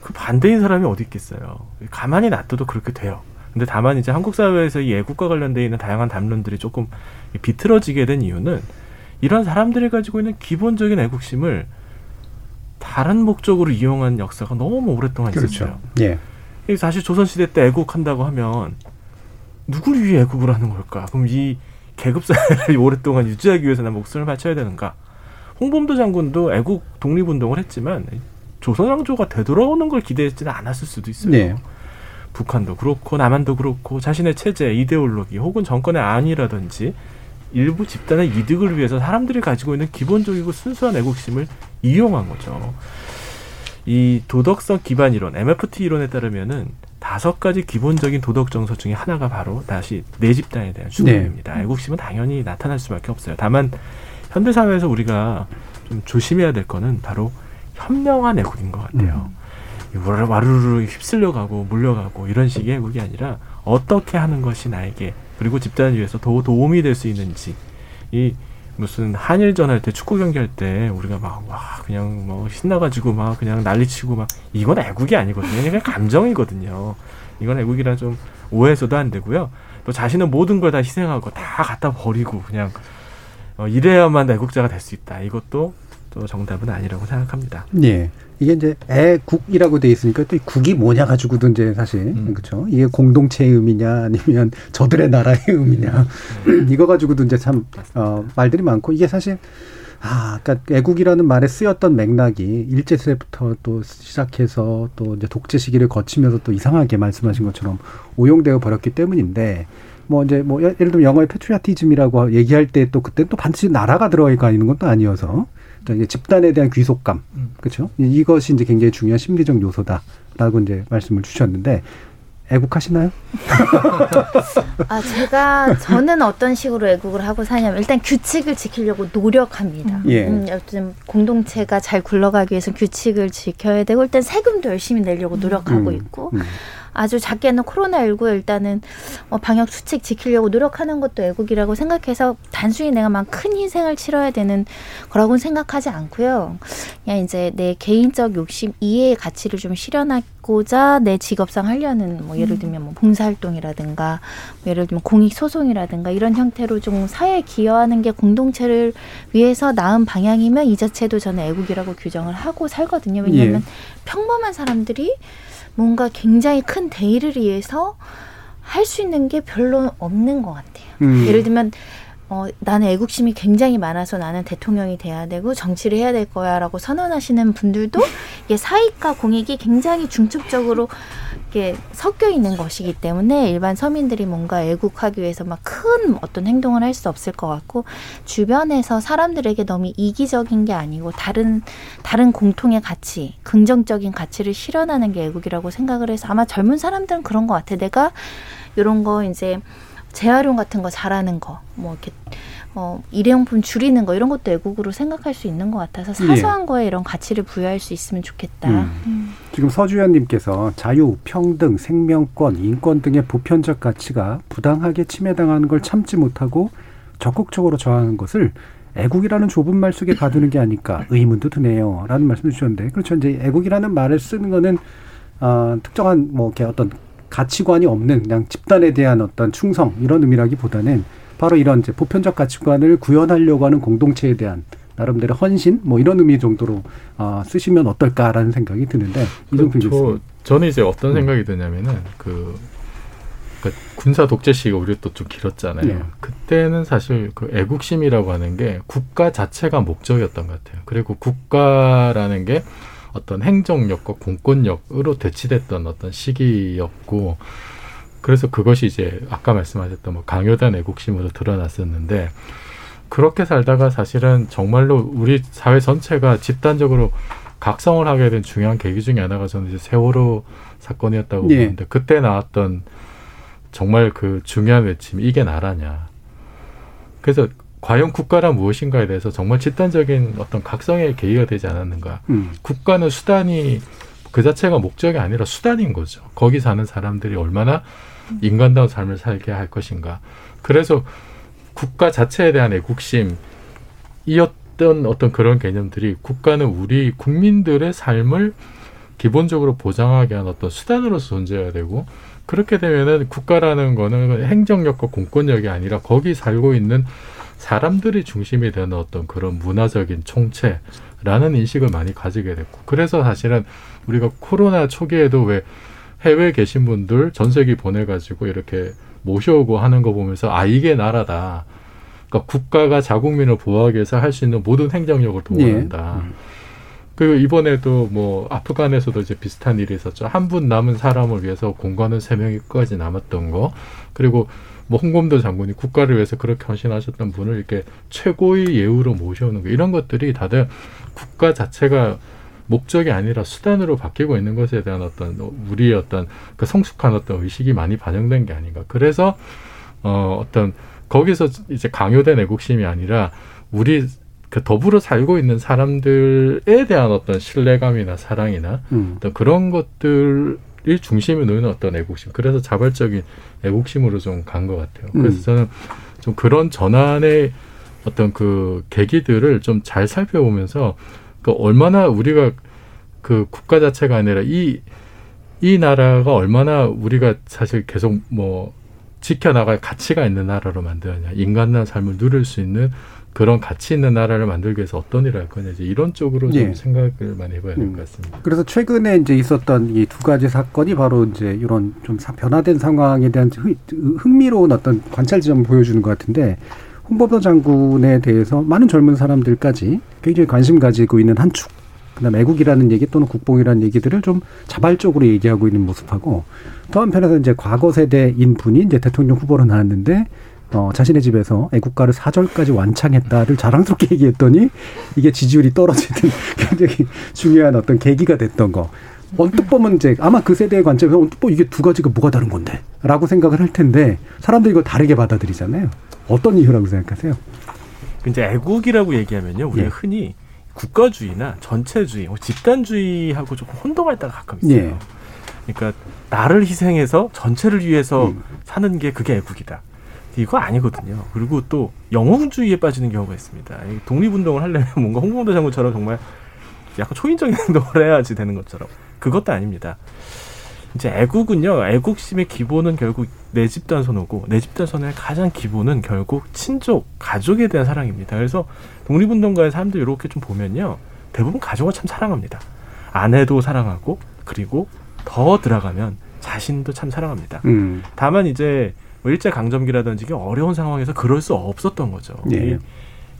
그 반대인 사람이 어디 있겠어요. 가만히 놔둬도 그렇게 돼요. 근데 다만 이제 한국 사회에서 이 애국과 관련돼 있는 다양한 담론들이 조금 비틀어지게 된 이유는 이런 사람들이 가지고 있는 기본적인 애국심을 다른 목적으로 이용한 역사가 너무 오랫동안 있었어요. 예. 이 사실 조선시대 때 애국한다고 하면 누구를 위해 애국을 하는 걸까? 그럼 이 계급 사회를 (laughs) 오랫동안 유지하기 위해서 나 목숨을 바쳐야 되는가? 홍범도 장군도 애국 독립운동을 했지만 조선왕조가 되돌아오는 걸 기대했지는 않았을 수도 있어요. 네. 북한도 그렇고 남한도 그렇고 자신의 체제, 이데올로기 혹은 정권의 안이라든지 일부 집단의 이득을 위해서 사람들이 가지고 있는 기본적이고 순수한 애국심을 이용한 거죠. 이 도덕성 기반 이론, MFT 이론에 따르면은 다섯 가지 기본적인 도덕 정서 중에 하나가 바로 다시 내 집단에 대한 수긍입니다. 네. 애국심은 당연히 나타날 수밖에 없어요. 다만 현대 사회에서 우리가 좀 조심해야 될 거는 바로 현명한 애국인 것 같아요. 와르르 와르르 휩쓸려 가고 물려가고 이런 식의 애국이 아니라 어떻게 하는 것이 나에게 그리고 집단을 위해서 더 도움이 될 수 있는지 이 무슨 한일전 할 때 축구 경기 할 때 우리가 막 와 그냥 뭐 신나가지고 막 그냥 난리치고 막 이건 애국이 아니거든요. 그냥 감정이거든요. 이건 애국이라 좀 오해해서도 안 되고요. 또 자신은 모든 걸 다 희생하고 다 갖다 버리고 그냥 어, 이래야만 애국자가 될 수 있다. 이것도 또 정답은 아니라고 생각합니다. 예. 이게 이제 애국이라고 돼 있으니까 또이 국이 뭐냐 가지고도 이제 사실 그렇죠. 이게 공동체의 의미냐 아니면 (laughs) 저들의 나라의 의미냐 (laughs) 이거 가지고도 이제 참 어, 말들이 많고 이게 사실 아, 그러니까 애국이라는 말에 쓰였던 맥락이 일제 시대부터 또 시작해서 또 이제 독재 시기를 거치면서 또 이상하게 말씀하신 것처럼 오용되어 버렸기 때문인데 뭐 이제 뭐 예를 들면 영어의 패트리어티즘이라고 얘기할 때 또 그때 또 반드시 나라가 들어가 있는 것도 아니어서 또 이제 집단에 대한 귀속감 그렇죠 이것이 이제 굉장히 중요한 심리적 요소다라고 이제 말씀을 주셨는데 애국하시나요? (laughs) 아, 제가, 저는 어떤 식으로 애국을 하고 사냐면, 일단 규칙을 지키려고 노력합니다. 예. 음, 어쨌든 공동체가 잘 굴러가기 위해서 규칙을 지켜야 되고, 일단 세금도 열심히 내려고 노력하고 음, 있고, 음. 아주 작게는 코로나19에 일단은 어, 방역 수칙 지키려고 노력하는 것도 애국이라고 생각해서 단순히 내가 막 큰 희생을 치러야 되는 거라고는 생각하지 않고요. 그냥 이제 내 개인적 욕심 이해의 가치를 좀 실현하고자 내 직업상 하려는 뭐 예를 들면 뭐 봉사활동이라든가 뭐 예를 들면 공익소송이라든가 이런 형태로 좀 사회에 기여하는 게 공동체를 위해서 나은 방향이면 이 자체도 저는 애국이라고 규정을 하고 살거든요. 왜냐하면 예. 평범한 사람들이 뭔가 굉장히 큰 대의를 위해서 할 수 있는 게 별로 없는 것 같아요. 음. 예를 들면 어, 나는 애국심이 굉장히 많아서 나는 대통령이 돼야 되고 정치를 해야 될 거야라고 선언하시는 분들도 이게 사익과 공익이 굉장히 중첩적으로 이렇게 섞여 있는 것이기 때문에 일반 서민들이 뭔가 애국하기 위해서 막 큰 어떤 행동을 할 수 없을 것 같고 주변에서 사람들에게 너무 이기적인 게 아니고 다른 다른 공통의 가치, 긍정적인 가치를 실현하는 게 애국이라고 생각을 해서 아마 젊은 사람들은 그런 것 같아. 내가 이런 거 이제 재활용 같은 거 잘하는 거, 뭐 이렇게 어, 일회용품 줄이는 거 이런 것도 애국으로 생각할 수 있는 것 같아서 사소한 거에 이런 가치를 부여할 수 있으면 좋겠다. 음. 지금 서주현님께서 자유, 평등, 생명권, 인권 등의 보편적 가치가 부당하게 침해당하는 걸 참지 못하고 적극적으로 저항하는 것을 애국이라는 좁은 말 속에 가두는 게 아닐까 의문도 드네요. 라는 말씀을 주셨는데 그렇죠. 이제 애국이라는 말을 쓰는 거는 어, 특정한 뭐 이렇게 어떤 가치관이 없는 그냥 집단에 대한 어떤 충성 이런 의미라기보다는 바로 이런 이제 보편적 가치관을 구현하려고 하는 공동체에 대한 나름대로 헌신 뭐 이런 의미 정도로 어, 쓰시면 어떨까라는 생각이 드는데 이종필 저, 교수님. 저는 이제 어떤 음. 생각이 드냐면은 그 그러니까 군사 독재 시기가 우리 또좀 길었잖아요. 네. 그때는 사실 그 애국심이라고 하는 게 국가 자체가 목적이었던 것 같아요. 그리고 국가라는 게 어떤 행정력과 공권력으로 대치됐던 어떤 시기였고 그래서 그것이 이제 아까 말씀하셨던 뭐 강요된 애국심으로 드러났었는데 그렇게 살다가 사실은 정말로 우리 사회 전체가 집단적으로 각성을 하게 된 중요한 계기 중에 하나가 저는 이제 세월호 사건이었다고 예. 보는데 그때 나왔던 정말 그 중요한 외침이 이게 나라냐. 그래서 과연 국가란 무엇인가에 대해서 정말 집단적인 어떤 각성의 계기가 되지 않았는가. 음. 국가는 수단이 그 자체가 목적이 아니라 수단인 거죠. 거기 사는 사람들이 얼마나 인간다운 삶을 살게 할 것인가. 그래서 국가 자체에 대한 애국심이었던 어떤 그런 개념들이 국가는 우리 국민들의 삶을 기본적으로 보장하게 하는 어떤 수단으로서 존재해야 되고 그렇게 되면은 국가라는 거는 행정력과 공권력이 아니라 거기 살고 있는 사람들이 중심이 되는 어떤 그런 문화적인 총체라는 인식을 많이 가지게 됐고 그래서 사실은 우리가 코로나 초기에도 왜 해외에 계신 분들 전세기 보내가지고 이렇게 모셔오고 하는 거 보면서 아 이게 나라다. 그러니까 국가가 자국민을 보호하기 위해서 할 수 있는 모든 행정력을 동원한다. 그 이번에도 뭐 아프간에서도 이제 비슷한 일이 있었죠. 한 분 남은 사람을 위해서 공관은 세 명이까지 남았던 거. 그리고 뭐 홍범도 장군이 국가를 위해서 그렇게 헌신하셨던 분을 이렇게 최고의 예우로 모셔오는 거 이런 것들이 다들 국가 자체가 목적이 아니라 수단으로 바뀌고 있는 것에 대한 어떤 우리의 어떤 그 성숙한 어떤 의식이 많이 반영된 게 아닌가. 그래서 어 어떤 거기서 이제 강요된 애국심이 아니라 우리 그 더불어 살고 있는 사람들에 대한 어떤 신뢰감이나 사랑이나 음. 어떤 그런 것들 이 중심에 놓는 어떤 애국심. 그래서 자발적인 애국심으로 좀 간 것 같아요. 그래서 음. 저는 좀 그런 전환의 어떤 그 계기들을 좀 잘 살펴보면서 그 얼마나 우리가 그 국가 자체가 아니라 이, 이 나라가 얼마나 우리가 사실 계속 뭐 지켜나갈 가치가 있는 나라로 만들었냐. 인간의 삶을 누릴 수 있는 그런 가치 있는 나라를 만들기 위해서 어떤 일을 할 거냐. 이제 이런 쪽으로 좀 예. 생각을 많이 해봐야 될 음. 것 같습니다. 그래서 최근에 이제 있었던 이 두 가지 사건이 바로 이제 이런 좀 사- 변화된 상황에 대한 흥- 흥미로운 어떤 관찰 지점을 보여주는 것 같은데 홍범도 장군에 대해서 많은 젊은 사람들까지 굉장히 관심 가지고 있는 한 축. 그다음 애국이라는 얘기 또는 국뽕이라는 얘기들을 좀 자발적으로 얘기하고 있는 모습하고 또 한편에서 이제 과거 세대인 분이 이제 대통령 후보로 나왔는데 어, 자신의 집에서 애국가를 사절까지 완창했다를 자랑스럽게 얘기했더니 이게 지지율이 떨어지는 (laughs) 굉장히 중요한 어떤 계기가 됐던 거. 언뜻 보면 이제 아마 그 세대의 관점에서 언뜻 보면 이게 두 가지가 뭐가 다른 건데? 라고 생각을 할 텐데 사람들이 이걸 다르게 받아들이잖아요. 어떤 이유라고 생각하세요? 이제 애국이라고 얘기하면요, 우리가 예. 흔히 국가주의나 전체주의, 뭐 집단주의하고 조금 혼동할 때가 가끔 있어요. 예. 그러니까 나를 희생해서 전체를 위해서 음. 사는 게 그게 애국이다. 이거 아니거든요. 그리고 또 영웅주의에 빠지는 경우가 있습니다. 이 독립운동을 하려면 뭔가 홍범도 장군처럼 정말 약간 초인적인 (laughs) 행동을 해야지 되는 것처럼 그것도 아닙니다. 이제 애국은요, 애국심의 기본은 결국 내 집단 선호고 내 집단 선호의 가장 기본은 결국 친족, 가족에 대한 사랑입니다. 그래서 독립운동가의 사람들 이렇게 좀 보면요, 대부분 가족을 참 사랑합니다. 아내도 사랑하고 그리고 더 들어가면 자신도 참 사랑합니다. 음. 다만 이제 뭐 일제 강점기라든지 어려운 상황에서 그럴 수 없었던 거죠. 예. 이,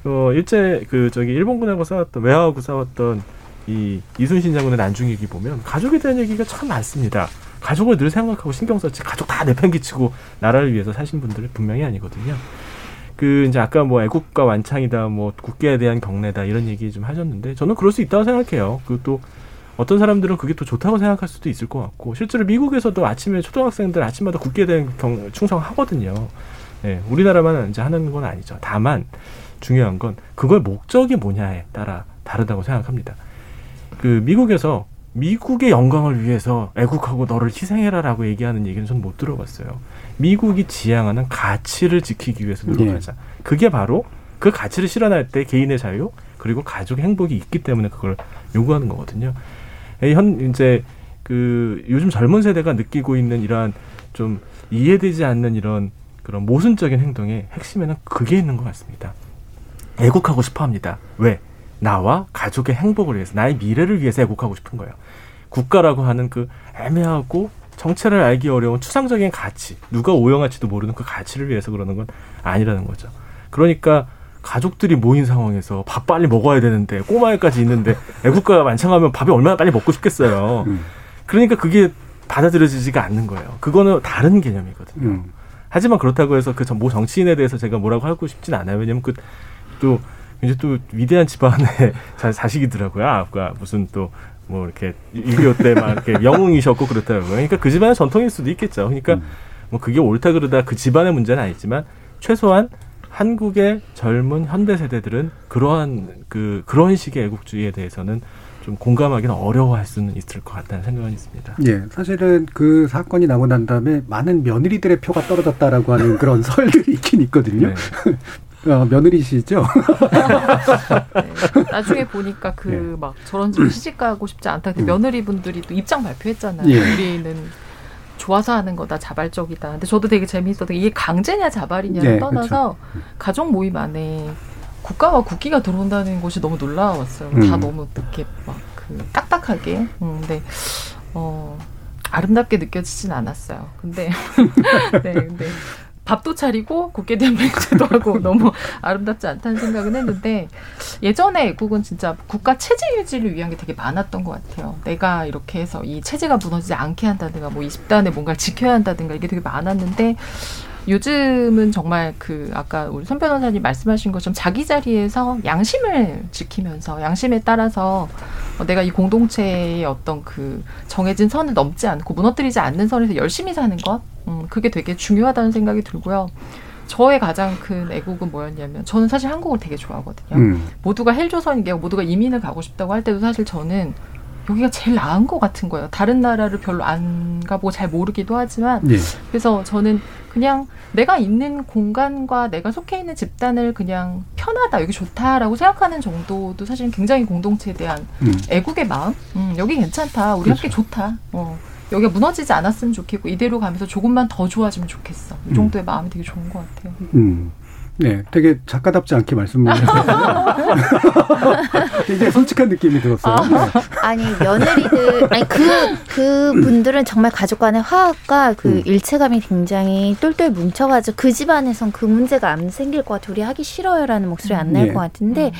어, 일제 그 저기 일본군하고 싸웠던 외화하고 싸웠던 이 이순신 장군의 난중일기 보면 가족에 대한 얘기가 참 많습니다. 가족을 늘 생각하고 신경 썼지 가족 다 내팽개치고 나라를 위해서 사신 분들 분명히 아니거든요. 그 이제 아까 뭐 애국가 완창이다 뭐 국계에 대한 경례다 이런 얘기 좀 하셨는데 저는 그럴 수 있다고 생각해요. 그또 어떤 사람들은 그게 또 좋다고 생각할 수도 있을 것 같고 실제로 미국에서도 아침에 초등학생들 아침마다 국기에 대한 경, 충성하거든요. 예, 우리나라만 이제 하는 건 아니죠. 다만 중요한 건 그걸 목적이 뭐냐에 따라 다르다고 생각합니다. 그 미국에서 미국의 영광을 위해서 애국하고 너를 희생해라라고 얘기하는 얘기는 전 못 들어봤어요. 미국이 지향하는 가치를 지키기 위해서 노력하자. 그게 바로 그 가치를 실현할 때 개인의 자유 그리고 가족의 행복이 있기 때문에 그걸 요구하는 거거든요. 에, 현 이제 그 요즘 젊은 세대가 느끼고 있는 이러한 좀 이해되지 않는 이런 그런 모순적인 행동의 핵심에는 그게 있는 것 같습니다. 애국하고 싶어 합니다. 왜? 나와 가족의 행복을 위해서, 나의 미래를 위해서 애국하고 싶은 거예요. 국가라고 하는 그 애매하고 정체를 알기 어려운 추상적인 가치, 누가 오용할지도 모르는 그 가치를 위해서 그러는 건 아니라는 거죠. 그러니까 가족들이 모인 상황에서 밥 빨리 먹어야 되는데 꼬마애까지 있는데 애국가 만창하면 밥이 얼마나 빨리 먹고 싶겠어요. 그러니까 그게 받아들여지지가 않는 거예요. 그거는 다른 개념이거든요. 음. 하지만 그렇다고 해서 그 모 정치인에 대해서 제가 뭐라고 하고 싶진 않아요. 왜냐면 그 또 이제 또 위대한 집안의 (laughs) 자, 자식이더라고요. 아까 무슨 또 뭐 이렇게 6.25 때 막 이렇게 영웅이셨고 그렇더라고요. 그러니까 그 집안의 전통일 수도 있겠죠. 그러니까 뭐 그게 옳다 그르다 그 집안의 문제는 아니지만 최소한 한국의 젊은 현대 세대들은 그러한 그 그런 식의 애국주의에 대해서는 좀 공감하기는 어려워할 수는 있을 것 같다는 생각은 있습니다. 예, 사실은 그 사건이 나고 난 다음에 많은 며느리들의 표가 떨어졌다라고 하는 (laughs) 그런 설들이 있긴 있거든요. (laughs) 어, 며느리시죠? 나중에 보니까 그막 저런 집 시집 가고 싶지 않다. 그 음. 며느리분들이 또 입장 발표했잖아요. 예. 우리는 좋아서 하는 거다 자발적이다. 근데 저도 되게 재미있었던 게 이게 강제냐 자발이냐를 네, 떠나서 가족 모임 안에 국가와 국기가 들어온다는 것이 너무 놀라웠어요. 다 음. 너무 이렇게 막 그 딱딱하게. 음, 근데 어 아름답게 느껴지진 않았어요. 근데 (laughs) 네, 근데 밥도 차리고 국회 대한 맹세도 하고 너무 아름답지 않다는 생각은 했는데 예전에 애국은 진짜 국가 체제 유지를 위한 게 되게 많았던 것 같아요. 내가 이렇게 해서 이 체제가 무너지지 않게 한다든가 뭐 20단에 뭔가를 지켜야 한다든가 이게 되게 많았는데 요즘은 정말 그 아까 우리 손 변호사님 말씀하신 것처럼 자기 자리에서 양심을 지키면서 양심에 따라서 어, 내가 이 공동체의 어떤 그 정해진 선을 넘지 않고 무너뜨리지 않는 선에서 열심히 사는 것, 음, 그게 되게 중요하다는 생각이 들고요. 저의 가장 큰 애국은 뭐였냐면 저는 사실 한국을 되게 좋아하거든요. 음. 모두가 헬조선이게 모두가 이민을 가고 싶다고 할 때도 사실 저는 여기가 제일 나은 것 같은 거예요. 다른 나라를 별로 안 가보고 잘 모르기도 하지만 예. 그래서 저는 그냥 내가 있는 공간과 내가 속해 있는 집단을 그냥 편하다 여기 좋다라고 생각하는 정도도 사실 굉장히 공동체에 대한 음. 애국의 마음 음, 여기 괜찮다 우리 함께 좋다 어, 여기가 무너지지 않았으면 좋겠고 이대로 가면서 조금만 더 좋아지면 좋겠어 이 정도의 마음이 되게 좋은 것 같아요 음. 네, 되게 작가답지 않게 말씀을 (laughs) 굉장히 솔직한 느낌이 들었어요. 네. 아니 며느리들 아니 그그 분들은 정말 가족 간의 화합과 그 음. 일체감이 굉장히 똘똘 뭉쳐가지고 그 집안에선 그 문제가 안 생길 것 같아 우리 하기 싫어요라는 목소리 안날 예. 것 같은데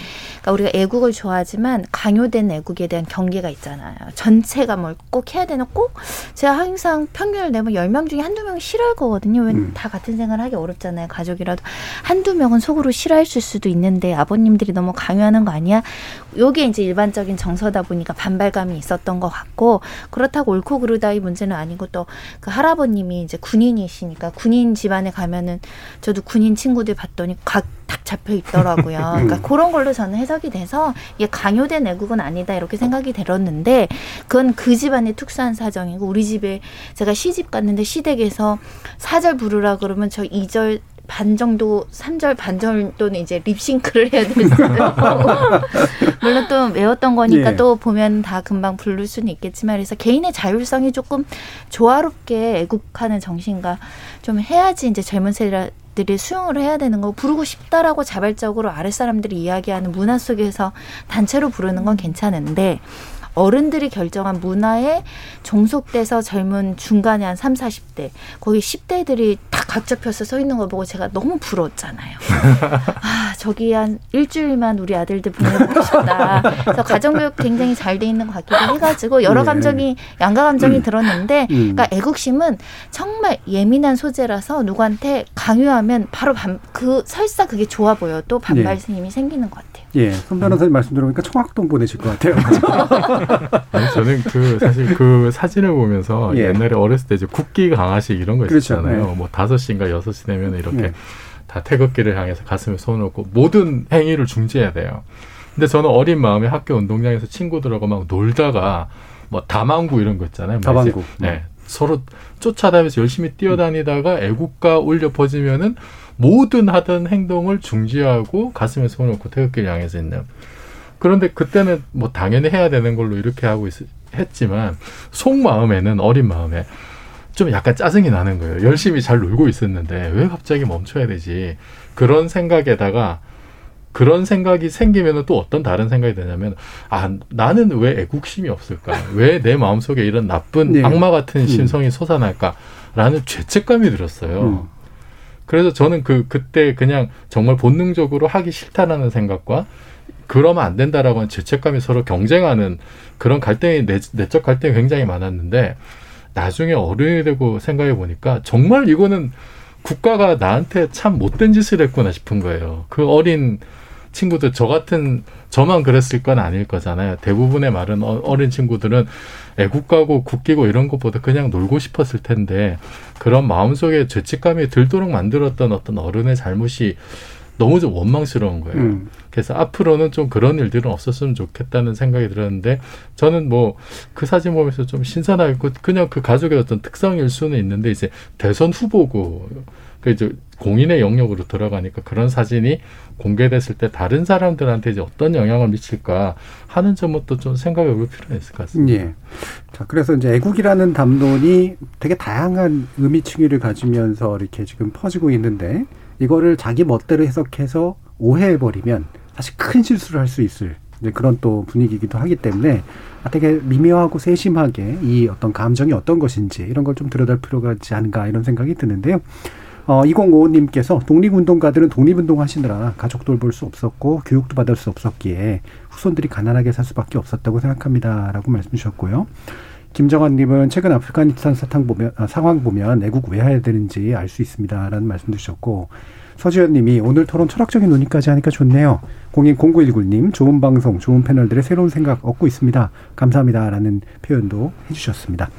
그러니까 우리가 애국을 좋아하지만 강요된 애국에 대한 경계가 있잖아요 전체가 뭘 꼭 해야 되나 꼭 제가 항상 평균을 내면 열 명 중에 한두 명이 싫어할 거거든요 왜 음. 다 같은 생활을 하기 어렵잖아요 가족이라도 한두 명은 속으로 싫어했을 수도 있는데 아버님들이 너무 강요하는 거 아니야 요게 이제 일반적인 정서다 보니까 반발감이 있었던 것 같고 그렇다고 옳고 그르다의 문제는 아니고 또 그 할아버님이 이제 군인이시니까 군인 집안에 가면은 저도 군인 친구들 봤더니 각탁 잡혀 있더라고요. (laughs) 그러니까 그런 걸로 저는 해석이 돼서 이게 강요된 애국은 아니다 이렇게 생각이 들었는데 그건 그 집안의 특수한 사정이고 우리 집에 제가 시집 갔는데 시댁에서 사절 부르라 그러면 저 2절 반 정도, 3절 반 정도는 이제 립싱크를 해야 됐어요. (laughs) 물론 또 외웠던 거니까 예. 또 보면 다 금방 부를 수는 있겠지만 그래서 개인의 자율성이 조금 조화롭게 애국하는 정신과 좀 해야지 이제 젊은 세대 들이 수용을 해야 되는 거 부르고 싶다라고 자발적으로 아랫사람들이 이야기하는 문화 속에서 단체로 부르는 건 괜찮은데 어른들이 결정한 문화에 종속돼서 젊은 중간에 한 3, 40대, 거기 10대들이 다 각 잡혀서 서 있는 걸 보고 제가 너무 부러웠잖아요. (laughs) 아, 저기 한 일주일만 우리 아들들 보내고 싶다. 그래서 가정교육 굉장히 잘 돼 있는 것 같기도 해가지고 여러 네. 감정이, 양가 감정이 들었는데, 음. 그러니까 애국심은 정말 예민한 소재라서 누구한테 강요하면 바로 반, 그, 설사 그게 좋아 보여. 또 반발 네. 힘이 생기는 것 같아요. 예, 손 변호사님 말씀 들어보니까 청학동 보내실 것 같아요. (laughs) (laughs) 아니, 저는 그 사실 그 사진을 보면서 예. 옛날에 어렸을 때 이제 국기 강화식 이런 거 그렇죠. 있었잖아요. 네. 뭐 다섯 시인가 여섯 시 되면 이렇게 네. 다 태극기를 향해서 가슴에 손을 얹고 모든 행위를 중지해야 돼요. 근데 저는 어린 마음에 학교 운동장에서 친구들하고 막 놀다가 뭐 다망구 이런 거 있잖아요. 막 다방구. 이제, 네. 서로 쫓아다니면서 열심히 뛰어다니다가 애국가 울려 퍼지면은 모든 하던 행동을 중지하고 가슴에 손을 얹고 태극기를 향해서 있는. 그런데 그때는 뭐 당연히 해야 되는 걸로 이렇게 하고 있, 했지만 속마음에는 어린 마음에 좀 약간 짜증이 나는 거예요. 열심히 잘 놀고 있었는데 왜 갑자기 멈춰야 되지? 그런 생각에다가 그런 생각이 생기면 또 어떤 다른 생각이 드냐면 아 나는 왜 애국심이 없을까? 왜 내 마음속에 이런 나쁜 네. 악마 같은 음. 심성이 솟아날까?라는 죄책감이 들었어요. 음. 그래서 저는 그 그때 그냥 정말 본능적으로 하기 싫다라는 생각과 그러면 안 된다라고 하는 죄책감이 서로 경쟁하는 그런 갈등이 내, 내적 갈등이 굉장히 많았는데 나중에 어른이 되고 생각해 보니까 정말 이거는 국가가 나한테 참 못된 짓을 했구나 싶은 거예요. 그 어린 친구들 저 같은 저만 그랬을 건 아닐 거잖아요. 대부분의 말은 어- 어린 친구들은 애국가고 국기고 이런 것보다 그냥 놀고 싶었을 텐데 그런 마음속에 죄책감이 들도록 만들었던 어떤 어른의 잘못이 너무 좀 원망스러운 거예요. 음. 그래서 앞으로는 좀 그런 일들은 없었으면 좋겠다는 생각이 들었는데 저는 뭐 그 사진 보면서 좀 신선하고 그냥 그 가족의 어떤 특성일 수는 있는데 이제 대선 후보고 그 이제 공인의 영역으로 들어가니까 그런 사진이 공개됐을 때 다른 사람들한테 이제 어떤 영향을 미칠까 하는 점부터 좀 생각해 볼 필요가 있을 것 같습니다. 예. 자, 그래서 이제 애국이라는 담론이 되게 다양한 의미층위를 가지면서 이렇게 지금 퍼지고 있는데 이거를 자기 멋대로 해석해서 오해해버리면 사실 큰 실수를 할 수 있을 이제 그런 또 분위기이기도 하기 때문에 되게 미묘하고 세심하게 이 어떤 감정이 어떤 것인지 이런 걸 좀 들여다볼 필요가 있지 않은가 이런 생각이 드는데요. 어, 2055님께서 독립운동가들은 독립운동 하시느라 가족 돌볼 수 없었고 교육도 받을 수 없었기에 후손들이 가난하게 살 수밖에 없었다고 생각합니다. 라고 말씀 주셨고요. 김정환님은 최근 아프가니스탄 사탕 보면, 아, 상황 보면 애국 왜 해야 되는지 알 수 있습니다. 라는 말씀 주셨고 서지현님이 오늘 토론 철학적인 논의까지 하니까 좋네요. 020919님 좋은 방송, 좋은 패널들의 새로운 생각 얻고 있습니다. 감사합니다. 라는 표현도 해주셨습니다.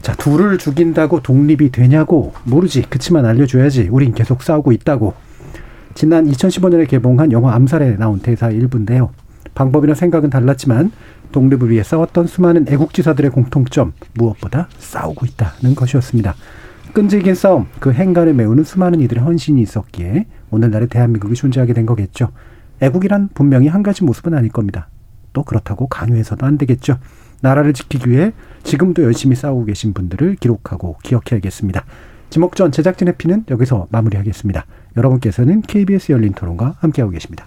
자, 둘을 죽인다고 독립이 되냐고 모르지. 그치만 알려줘야지. 우린 계속 싸우고 있다고. 지난 2015년에 개봉한 영화 암살에 나온 대사 일부인데요. 방법이나 생각은 달랐지만 독립을 위해 싸웠던 수많은 애국지사들의 공통점 무엇보다 싸우고 있다는 것이었습니다. 끈질긴 싸움, 그 행간을 메우는 수많은 이들의 헌신이 있었기에 오늘날의 대한민국이 존재하게 된 거겠죠. 애국이란 분명히 한 가지 모습은 아닐 겁니다. 또 그렇다고 강요해서도 안 되겠죠. 나라를 지키기 위해 지금도 열심히 싸우고 계신 분들을 기록하고 기억해야겠습니다. 지목전 제작진의 피는 여기서 마무리하겠습니다. 여러분께서는 KBS 열린 토론과 함께하고 계십니다.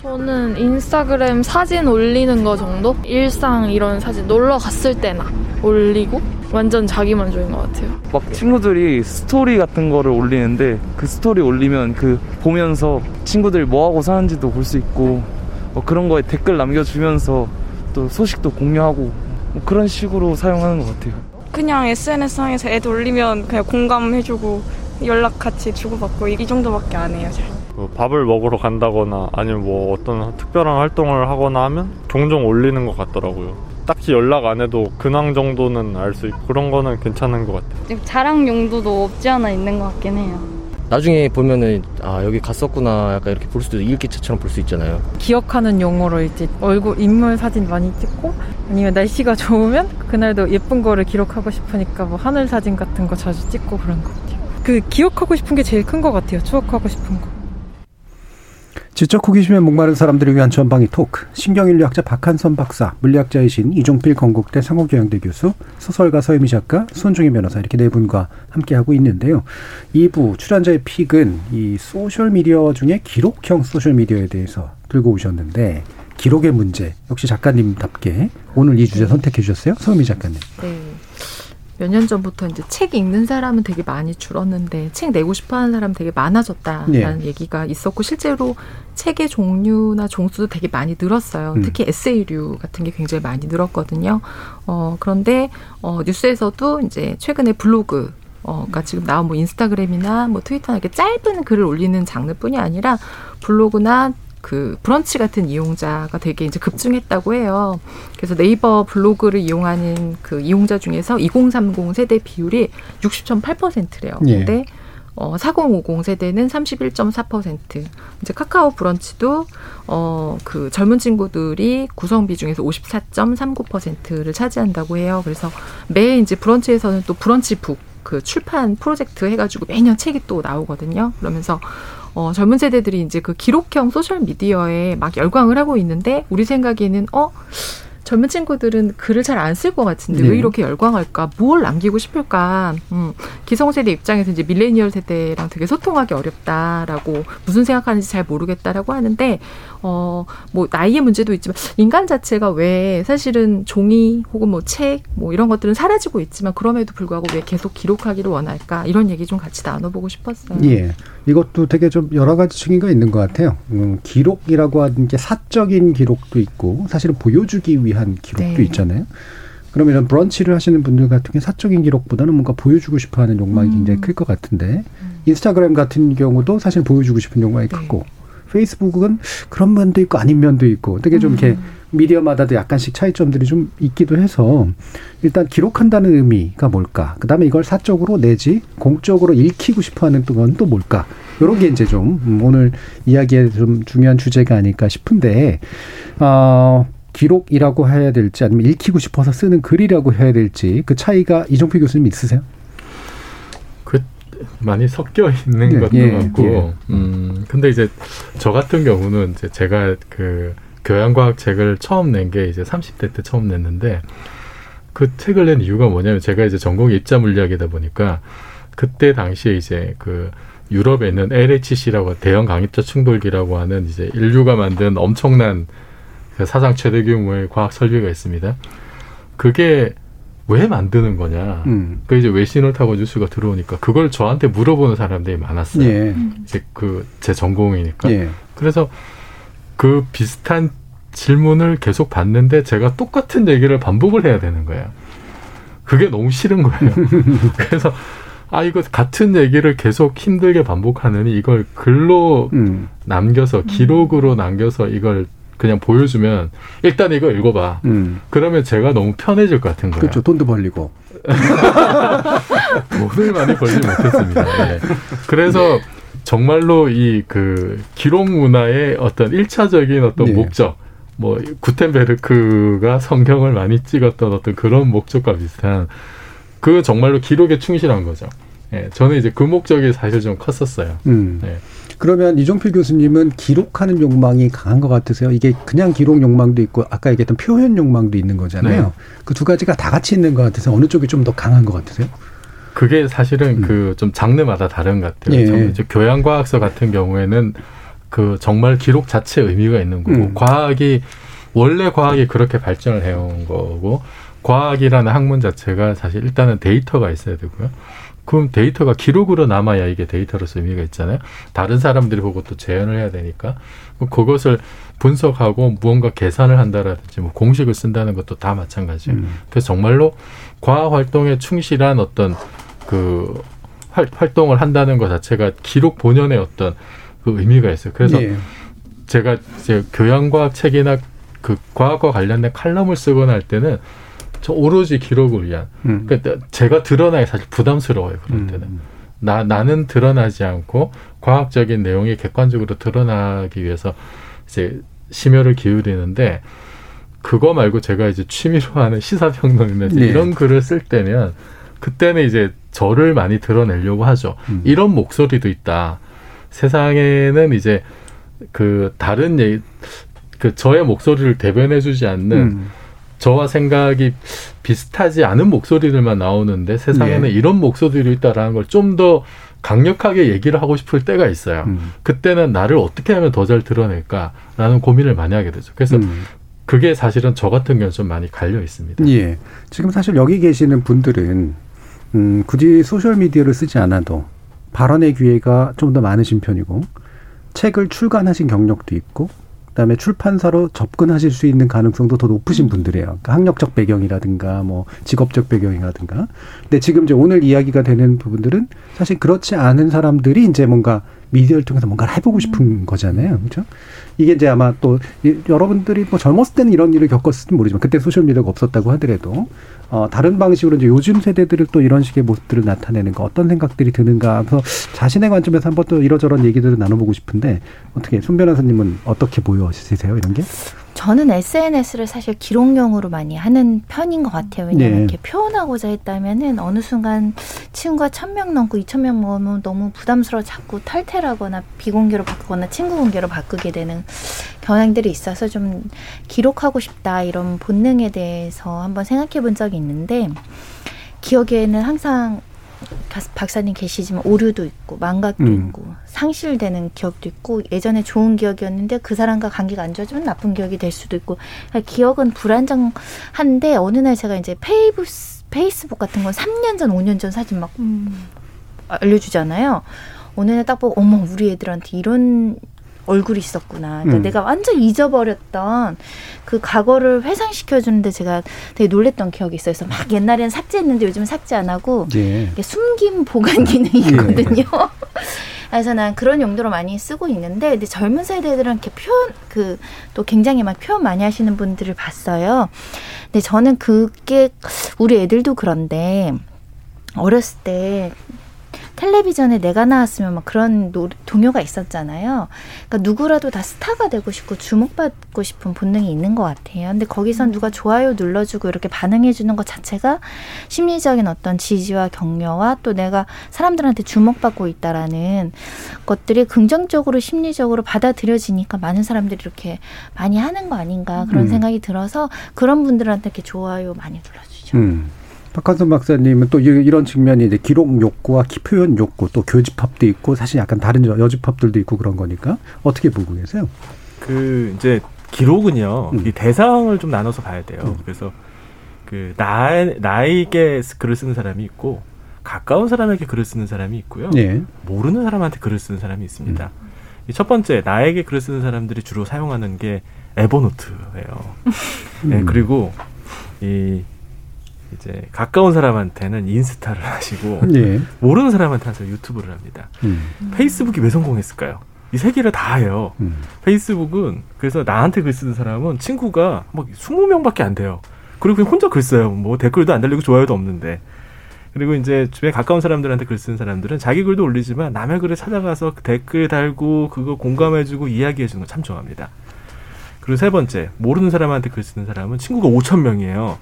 저는 인스타그램 사진 올리는 거 정도? 일상 이런 사진 놀러 갔을 때나 올리고 완전 자기 만족인 것 같아요. 막 친구들이 스토리 같은 거를 올리는데 그 스토리 올리면 그 보면서 친구들이 뭐 하고 사는지도 볼 수 있고 뭐 그런 거에 댓글 남겨주면서 또 소식도 공유하고 뭐 그런 식으로 사용하는 것 같아요. 그냥 SNS상에서 애들 올리면 그냥 공감해주고 연락 같이 주고받고 이 정도밖에 안 해요. 잘. 뭐 밥을 먹으러 간다거나 아니면 뭐 어떤 특별한 활동을 하거나 하면 종종 올리는 것 같더라고요. 딱히 연락 안 해도 근황 정도는 알 수 있고 그런 거는 괜찮은 것 같아요. 자랑 용도도 없지 않아 있는 것 같긴 해요. 나중에 보면은 아 여기 갔었구나 약간 이렇게 볼 수도 일기차처럼 볼 수 있잖아요. 기억하는 용어로 이제 얼굴 인물 사진 많이 찍고 아니면 날씨가 (laughs) 좋으면 그날도 예쁜 거를 기록하고 싶으니까 뭐 하늘 사진 같은 거 자주 찍고 그런 것 같아요. 그 기억하고 싶은 게 제일 큰 것 같아요. 추억하고 싶은 거. 지적 호기심에 목마른 사람들을 위한 전방위 토크. 신경인류학자 박한선 박사, 물리학자이신 이종필 건국대 상호교양대 교수, 소설가 서유미 작가, 손중희 변호사 이렇게 네 분과 함께하고 있는데요. 2부 출연자의 픽은 이 소셜미디어 중에 기록형 소셜미디어에 대해서 들고 오셨는데 기록의 문제 역시 작가님답게 오늘 이 주제 선택해 주셨어요. 서유미 작가님. 네. 몇 년 전부터 이제 책 읽는 사람은 되게 많이 줄었는데 책 내고 싶어 하는 사람 되게 많아졌다라는 네. 얘기가 있었고 실제로 책의 종류나 종수도 되게 많이 늘었어요. 음. 특히 에세이류 같은 게 굉장히 많이 늘었거든요. 어, 그런데 어, 뉴스에서도 이제 최근에 블로그 어, 그러니까 지금 나온 뭐 인스타그램이나 뭐 트위터나 이렇게 짧은 글을 올리는 장르뿐이 아니라 블로그나 그 브런치 같은 이용자가 되게 이제 급증했다고 해요. 그래서 네이버 블로그를 이용하는 그 이용자 중에서 2030 세대 비율이 60.8%래요. 예. 근데 어, 4050 세대는 31.4%. 이제 카카오 브런치도 어, 그 젊은 친구들이 구성비 중에서 54.39%를 차지한다고 해요. 그래서 매 이제 브런치에서는 또 브런치 북 그 출판 프로젝트 해가지고 매년 책이 또 나오거든요. 그러면서 어, 젊은 세대들이 이제 그 기록형 소셜 미디어에 막 열광을 하고 있는데 우리 생각에는 어 젊은 친구들은 글을 잘 안 쓸 것 같은데 네. 왜 이렇게 열광할까? 뭘 남기고 싶을까? 음, 기성세대 입장에서 이제 밀레니얼 세대랑 되게 소통하기 어렵다라고 무슨 생각하는지 잘 모르겠다라고 하는데 어, 뭐 나이의 문제도 있지만 인간 자체가 왜 사실은 종이 혹은 뭐책뭐 이런 것들은 사라지고 있지만 그럼에도 불구하고 왜 계속 기록하기를 원할까? 이런 얘기 좀 같이 나눠보고 싶었어요. 예. 이것도 되게 좀 여러 가지 층위가 있는 것 같아요. 음, 기록이라고 하는 게 사적인 기록도 있고 사실은 보여주기 위한 기록도 네. 있잖아요. 그러면 이런 브런치를 하시는 분들 같은 게 사적인 기록보다는 뭔가 보여주고 싶어 하는 욕망이 음. 굉장히 클 것 같은데 인스타그램 같은 경우도 사실 보여주고 싶은 욕망이 크고 페이스북은 그런 면도 있고 아닌 면도 있고 되게 좀 이렇게 미디어마다도 약간씩 차이점들이 좀 있기도 해서 일단 기록한다는 의미가 뭘까? 그다음에 이걸 사적으로 내지 공적으로 읽히고 싶어하는 건 또 뭘까? 요런 게 이제 좀 음, 오늘 이야기에 좀 중요한 주제가 아닐까 싶은데 어 기록이라고 해야 될지 아니면 읽히고 싶어서 쓰는 글이라고 해야 될지 그 차이가 이종필 교수님 있으세요? 그 많이 섞여 있는 예, 것도 예, 같고, 예. 음, 근데 이제 저 같은 경우는 이제 제가 그 교양과학 책을 처음 낸 게 이제 30대 때 처음 냈는데 그 책을 낸 이유가 뭐냐면 제가 이제 전공이 입자 물리학이다 보니까 그때 당시에 이제 그 유럽에 있는 LHC라고 대형 강입자 충돌기라고 하는 이제 인류가 만든 엄청난 그 사상 최대 규모의 과학 설비가 있습니다. 그게 왜 만드는 거냐. 음. 그 이제 외신을 타고 뉴스가 들어오니까 그걸 저한테 물어보는 사람들이 많았어요. 예. 이제 그 제 전공이니까. 예. 그래서 그 비슷한 질문을 계속 받는데 제가 똑같은 얘기를 반복을 해야 되는 거예요. 그게 너무 싫은 거예요. (laughs) 그래서 아 이거 같은 얘기를 계속 힘들게 반복하느니 이걸 글로 음. 남겨서 기록으로 남겨서 이걸 그냥 보여주면 일단 이거 읽어봐. 음. 그러면 제가 너무 편해질 것 같은 거예요. 그렇죠. 돈도 벌리고. (laughs) 돈을 많이 벌지 못했습니다. 예. 그래서 정말로 이 그 기록 문화의 어떤 일차적인 어떤 네. 목적, 뭐 구텐베르크가 성경을 많이 찍었던 어떤 그런 목적과 비슷한 그 정말로 기록에 충실한 거죠. 예, 저는 이제 그 목적이 사실 좀 컸었어요. 음. 예. 그러면 이종필 교수님은 기록하는 욕망이 강한 것 같으세요? 이게 그냥 기록 욕망도 있고 아까 얘기했던 표현 욕망도 있는 거잖아요. 네. 그두 가지가 다 같이 있는 것 같아서 어느 쪽이 좀 더 강한 것 같으세요? 그게 사실은 그좀 장르마다 다른 것 같아요. 음. 예. 교양과학서 같은 경우에는 그 정말 기록 자체 의미가 있는 거고 음. 과학이 원래 과학이 그렇게 발전을 해온 거고 과학이라는 학문 자체가 사실 일단은 데이터가 있어야 되고요. 그럼 데이터가 기록으로 남아야 이게 데이터로서 의미가 있잖아요. 다른 사람들이 보고 또 재현을 해야 되니까 그것을 분석하고 무언가 계산을 한다라든지 뭐 공식을 쓴다는 것도 다 마찬가지예요. 음. 그래서 정말로 과학 활동에 충실한 어떤 그 활, 활동을 한다는 것 자체가 기록 본연의 어떤 그 의미가 있어요. 그래서 예. 제가 이제 교양과학 책이나 그 과학과 관련된 칼럼을 쓰거나 할 때는 저 오로지 기록을 위한 음. 그러니까 제가 드러나기 사실 부담스러워요 그런 때는 나 나는 드러나지 않고 과학적인 내용이 객관적으로 드러나기 위해서 이제 심혈을 기울이는데 그거 말고 제가 이제 취미로 하는 시사평론이나 네. 이런 글을 쓸 때면 그때는 이제 저를 많이 드러내려고 하죠. 음. 이런 목소리도 있다. 세상에는 이제 그 다른 얘기, 그 저의 목소리를 대변해주지 않는 음. 저와 생각이 비슷하지 않은 목소리들만 나오는데 세상에는 네. 이런 목소리도 있다라는 걸 좀 더 강력하게 얘기를 하고 싶을 때가 있어요. 음. 그때는 나를 어떻게 하면 더 잘 드러낼까라는 고민을 많이 하게 되죠. 그래서 음. 그게 사실은 저 같은 경우는 좀 많이 갈려 있습니다. 예. 지금 사실 여기 계시는 분들은 음, 굳이 소셜 미디어를 쓰지 않아도 발언의 기회가 좀 더 많으신 편이고 책을 출간하신 경력도 있고 그다음에 출판사로 접근하실 수 있는 가능성도 더 높으신 분들이에요. 그러니까 학력적 배경이라든가 뭐 직업적 배경이라든가. 근데 지금 이제 오늘 이야기가 되는 부분들은 사실 그렇지 않은 사람들이 이제 뭔가 미디어를 통해서 뭔가를 해보고 싶은 거잖아요. 그렇죠? 이게 이제 아마 또 이- 여러분들이 뭐 젊었을 때는 이런 일을 겪었을지 모르지만 그때 소셜 미디어가 없었다고 하더라도 어, 다른 방식으로 이제 요즘 세대들을 또 이런 식의 모습들을 나타내는 거 어떤 생각들이 드는가 그래서 자신의 관점에서 한번 또 이러저런 얘기들을 나눠보고 싶은데 어떻게 손 변호사님은 어떻게 보여지세요 이런 게? 저는 SNS를 사실 기록용으로 많이 하는 편인 것 같아요. 왜냐면 네. 이렇게 표현하고자 했다면은 어느 순간 친구가 천 명 넘고 이천 명 모으면 너무 부담스러워 자꾸 탈퇴하거나 비공개로 바꾸거나 친구 공개로 바꾸게 되는 경향들이 있어서 좀 기록하고 싶다 이런 본능에 대해서 한번 생각해 본 적이 있는데 기억에는 항상 가- 박사님 계시지만 오류도 있고 망각도 음. 있고 상실되는 기억도 있고 예전에 좋은 기억이었는데 그 사람과 관계가 안 좋아지면 나쁜 기억이 될 수도 있고 그러니까 기억은 불안정한데 어느 날 제가 이제 페이북 페이스북 같은 건 3년 전, 5년 전 사진 막 알려주잖아요. 어느 날 딱 보고 어머 우리 애들한테 이런 얼굴이 있었구나. 그러니까 음. 내가 완전 잊어버렸던 그 과거를 회상시켜 주는데 제가 되게 놀랬던 기억이 있어요. 그래서 막 옛날에는 삭제했는데 요즘은 삭제 안 하고 예. 숨김 보관 기능이 있거든요. (laughs) 그래서 난 그런 용도로 많이 쓰고 있는데 근데 젊은 세대들은 이렇게 표현 그 또 굉장히 막 표현 많이 하시는 분들을 봤어요. 근데 저는 그게 우리 애들도 그런데 어렸을 때 텔레비전에 내가 나왔으면 막 그런 노, 동요가 있었잖아요. 그러니까 누구라도 다 스타가 되고 싶고 주목받고 싶은 본능이 있는 것 같아요. 근데 거기선 누가 좋아요 눌러주고 이렇게 반응해주는 것 자체가 심리적인 어떤 지지와 격려와 또 내가 사람들한테 주목받고 있다라는 것들이 긍정적으로 심리적으로 받아들여지니까 많은 사람들이 이렇게 많이 하는 거 아닌가 그런 음. 생각이 들어서 그런 분들한테 이렇게 좋아요 많이 눌러주죠. 음. 박한선 박사님은 또 이- 이런 측면이 이제 기록 욕구와 기 표현 욕구 또 교집합도 있고 사실 약간 다른 여- 여집합들도 있고 그런 거니까 어떻게 보고 계세요? 그 이제 기록은요 이 대상을 좀 나눠서 봐야 돼요. 그래서 그 나, 나에게 글을 쓰는 사람이 있고 가까운 사람에게 글을 쓰는 사람이 있고요. 예. 모르는 사람한테 글을 쓰는 사람이 있습니다. 이첫 번째 나에게 글을 쓰는 사람들이 주로 사용하는 게 에버노트예요. 네, 음. 그리고 이 이제 가까운 사람한테는 인스타를 (laughs) 하시고 예. 모르는 사람한테 는 유튜브를 합니다. 음. 페이스북이 왜 성공했을까요? 이 세 개를 다 해요. 음. 페이스북은 그래서 나한테 글 쓰는 사람은 친구가 막 20명밖에 안 돼요. 그리고 그냥 혼자 글 써요. 뭐 댓글도 안 달리고 좋아요도 없는데. 그리고 이제 주변에 가까운 사람들한테 글 쓰는 사람들은 자기 글도 올리지만 남의 글을 찾아가서 그 댓글 달고 그거 공감해주고 이야기해주는 거 참 좋아합니다. 그리고 세 번째 모르는 사람한테 글 쓰는 사람은 친구가 5천 명이에요.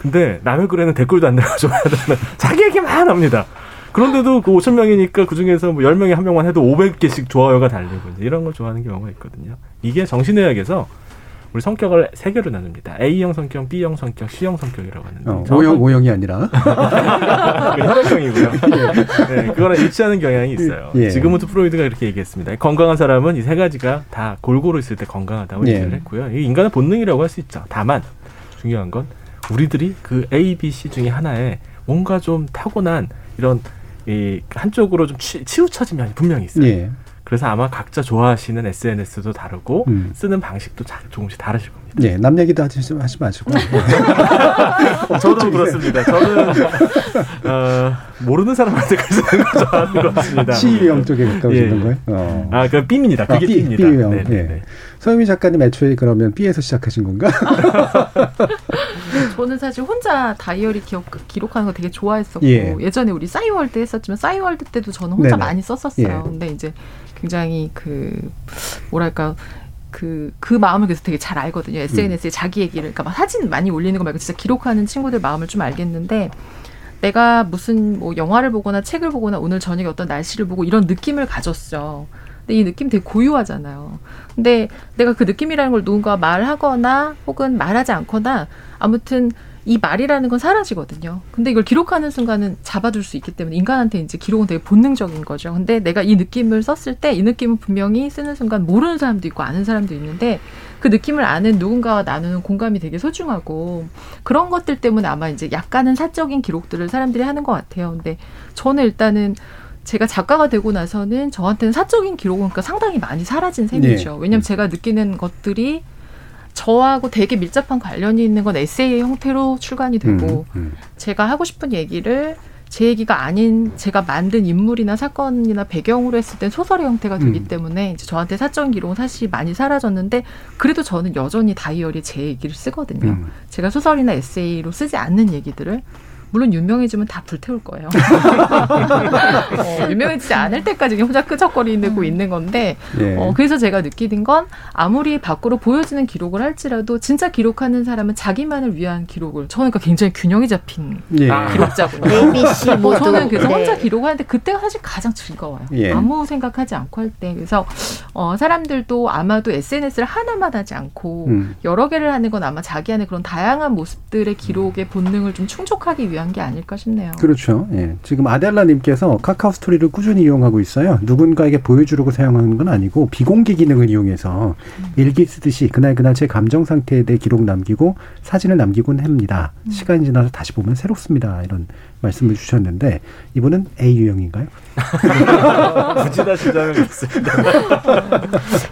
근데 남의 글에는 댓글도 안 달고 좋아하는 (laughs) 자기 얘기만 합니다. 그런데도 그 5천 명이니까 그 중에서 뭐 10명에 한 명만 해도 500개씩 좋아요가 달리고 이제 이런 걸 좋아하는 경우가 있거든요. 이게 정신의학에서 우리 성격을 세 개로 나눕니다. A형 성격, B형 성격, C형 성격이라고 하는데. 어, 오형 오형이 아니라 (laughs) 그 혈액형이고요. (laughs) 네, 그거랑 일치하는 경향이 있어요. 예. 지금부터 프로이드가 이렇게 얘기했습니다. 건강한 사람은 이 세 가지가 다 골고루 있을 때 건강하다고 예. 얘기를 했고요. 이게 인간의 본능이라고 할 수 있죠. 다만 중요한 건 우리들이 그 A, B, C 중에 하나에 뭔가 좀 타고난 이런 이 한쪽으로 좀 치, 치우쳐진 면이 분명히 있어요. 예. 그래서 아마 각자 좋아하시는 SNS도 다르고 음. 쓰는 방식도 자- 조금씩 다르실 겁니다. 예, 남 얘기도 하지, 하지 마시고. (laughs) 저도 그렇습니다. 저는 어, 모르는 사람한테 글 쓰는 거 좋아하는 것 같습니다. (laughs) C형 쪽에 가까우시는 예. 거예요? 어. 아, 그 B입니다. 그게 아, B, B입니다. B형. 네, 네, 예. 네. 서유미 작가님 애초에 그러면 B에서 시작하신 건가? (laughs) 저는 사실 혼자 다이어리 기억, 기록하는 거 되게 좋아했었고 예. 예. 전에 우리 싸이월드 했었지만 싸이월드 때도 저는 혼자 네네. 많이 썼었어요. 예. 근데 이제 굉장히 그 뭐랄까 그, 그 마음을 그래서 되게 잘 알거든요. SNS에 자기 얘기를, 그러니까 막 사진 많이 올리는 거 말고 진짜 기록하는 친구들 마음을 좀 알겠는데 내가 무슨 뭐 영화를 보거나 책을 보거나 오늘 저녁에 어떤 날씨를 보고 이런 느낌을 가졌어. 근데 이 느낌 되게 고유하잖아요. 근데 내가 그 느낌이라는 걸 누군가 말하거나 혹은 말하지 않거나 아무튼 이 말이라는 건 사라지거든요. 근데 이걸 기록하는 순간은 잡아둘 수 있기 때문에 인간한테 이제 기록은 되게 본능적인 거죠. 근데 내가 이 느낌을 썼을 때 이 느낌은 분명히 쓰는 순간 모르는 사람도 있고 아는 사람도 있는데 그 느낌을 아는 누군가와 나누는 공감이 되게 소중하고 그런 것들 때문에 아마 이제 약간은 사적인 기록들을 사람들이 하는 것 같아요. 근데 저는 일단은 제가 작가가 되고 나서는 저한테는 사적인 기록은 그러니까 상당히 많이 사라진 셈이죠. 네. 왜냐하면 제가 느끼는 것들이 저하고 되게 밀접한 관련이 있는 건 에세이 형태로 출간이 되고 음, 제가 하고 싶은 얘기를 제 얘기가 아닌 제가 만든 인물이나 사건이나 배경으로 했을 땐 소설의 형태가 되기 음. 때문에 이제 저한테 사적인 기록은 사실 많이 사라졌는데 그래도 저는 여전히 다이어리에 제 얘기를 쓰거든요. 음. 제가 소설이나 에세이로 쓰지 않는 얘기들을 물론 유명해지면 다 불태울 거예요. (laughs) 어, 유명해지지 않을 때까지 혼자 끄적거리고 있는 건데 예. 어, 그래서 제가 느끼는 건 아무리 밖으로 보여지는 기록을 할지라도 진짜 기록하는 사람은 자기만을 위한 기록을 저는 그러니까 굉장히 균형이 잡힌 예. 기록자군요. A, B, C 뭐. 저는 그래서 네. 혼자 기록하는데 그때가 사실 가장 즐거워요. 예. 아무 생각하지 않고 할 때. 그래서 어, 사람들도 아마도 SNS를 하나만 하지 않고 음. 여러 개를 하는 건 아마 자기 안에 그런 다양한 모습들의 기록의 본능을 좀 충족하기 위한 게 아닐까 싶네요. 그렇죠. 예. 지금 아델라님께서 카카오 스토리를 꾸준히 이용하고 있어요. 누군가에게 보여주려고 사용하는 건 아니고 비공개 기능을 이용해서 일기 쓰듯이 그날 그날 제 감정 상태에 대해 기록 남기고 사진을 남기곤 합니다. 시간이 지나서 다시 보면 새롭습니다. 이런 말씀을 주셨는데 이분은 A 유형인가요? (laughs) 부진하신 점이 있습니다.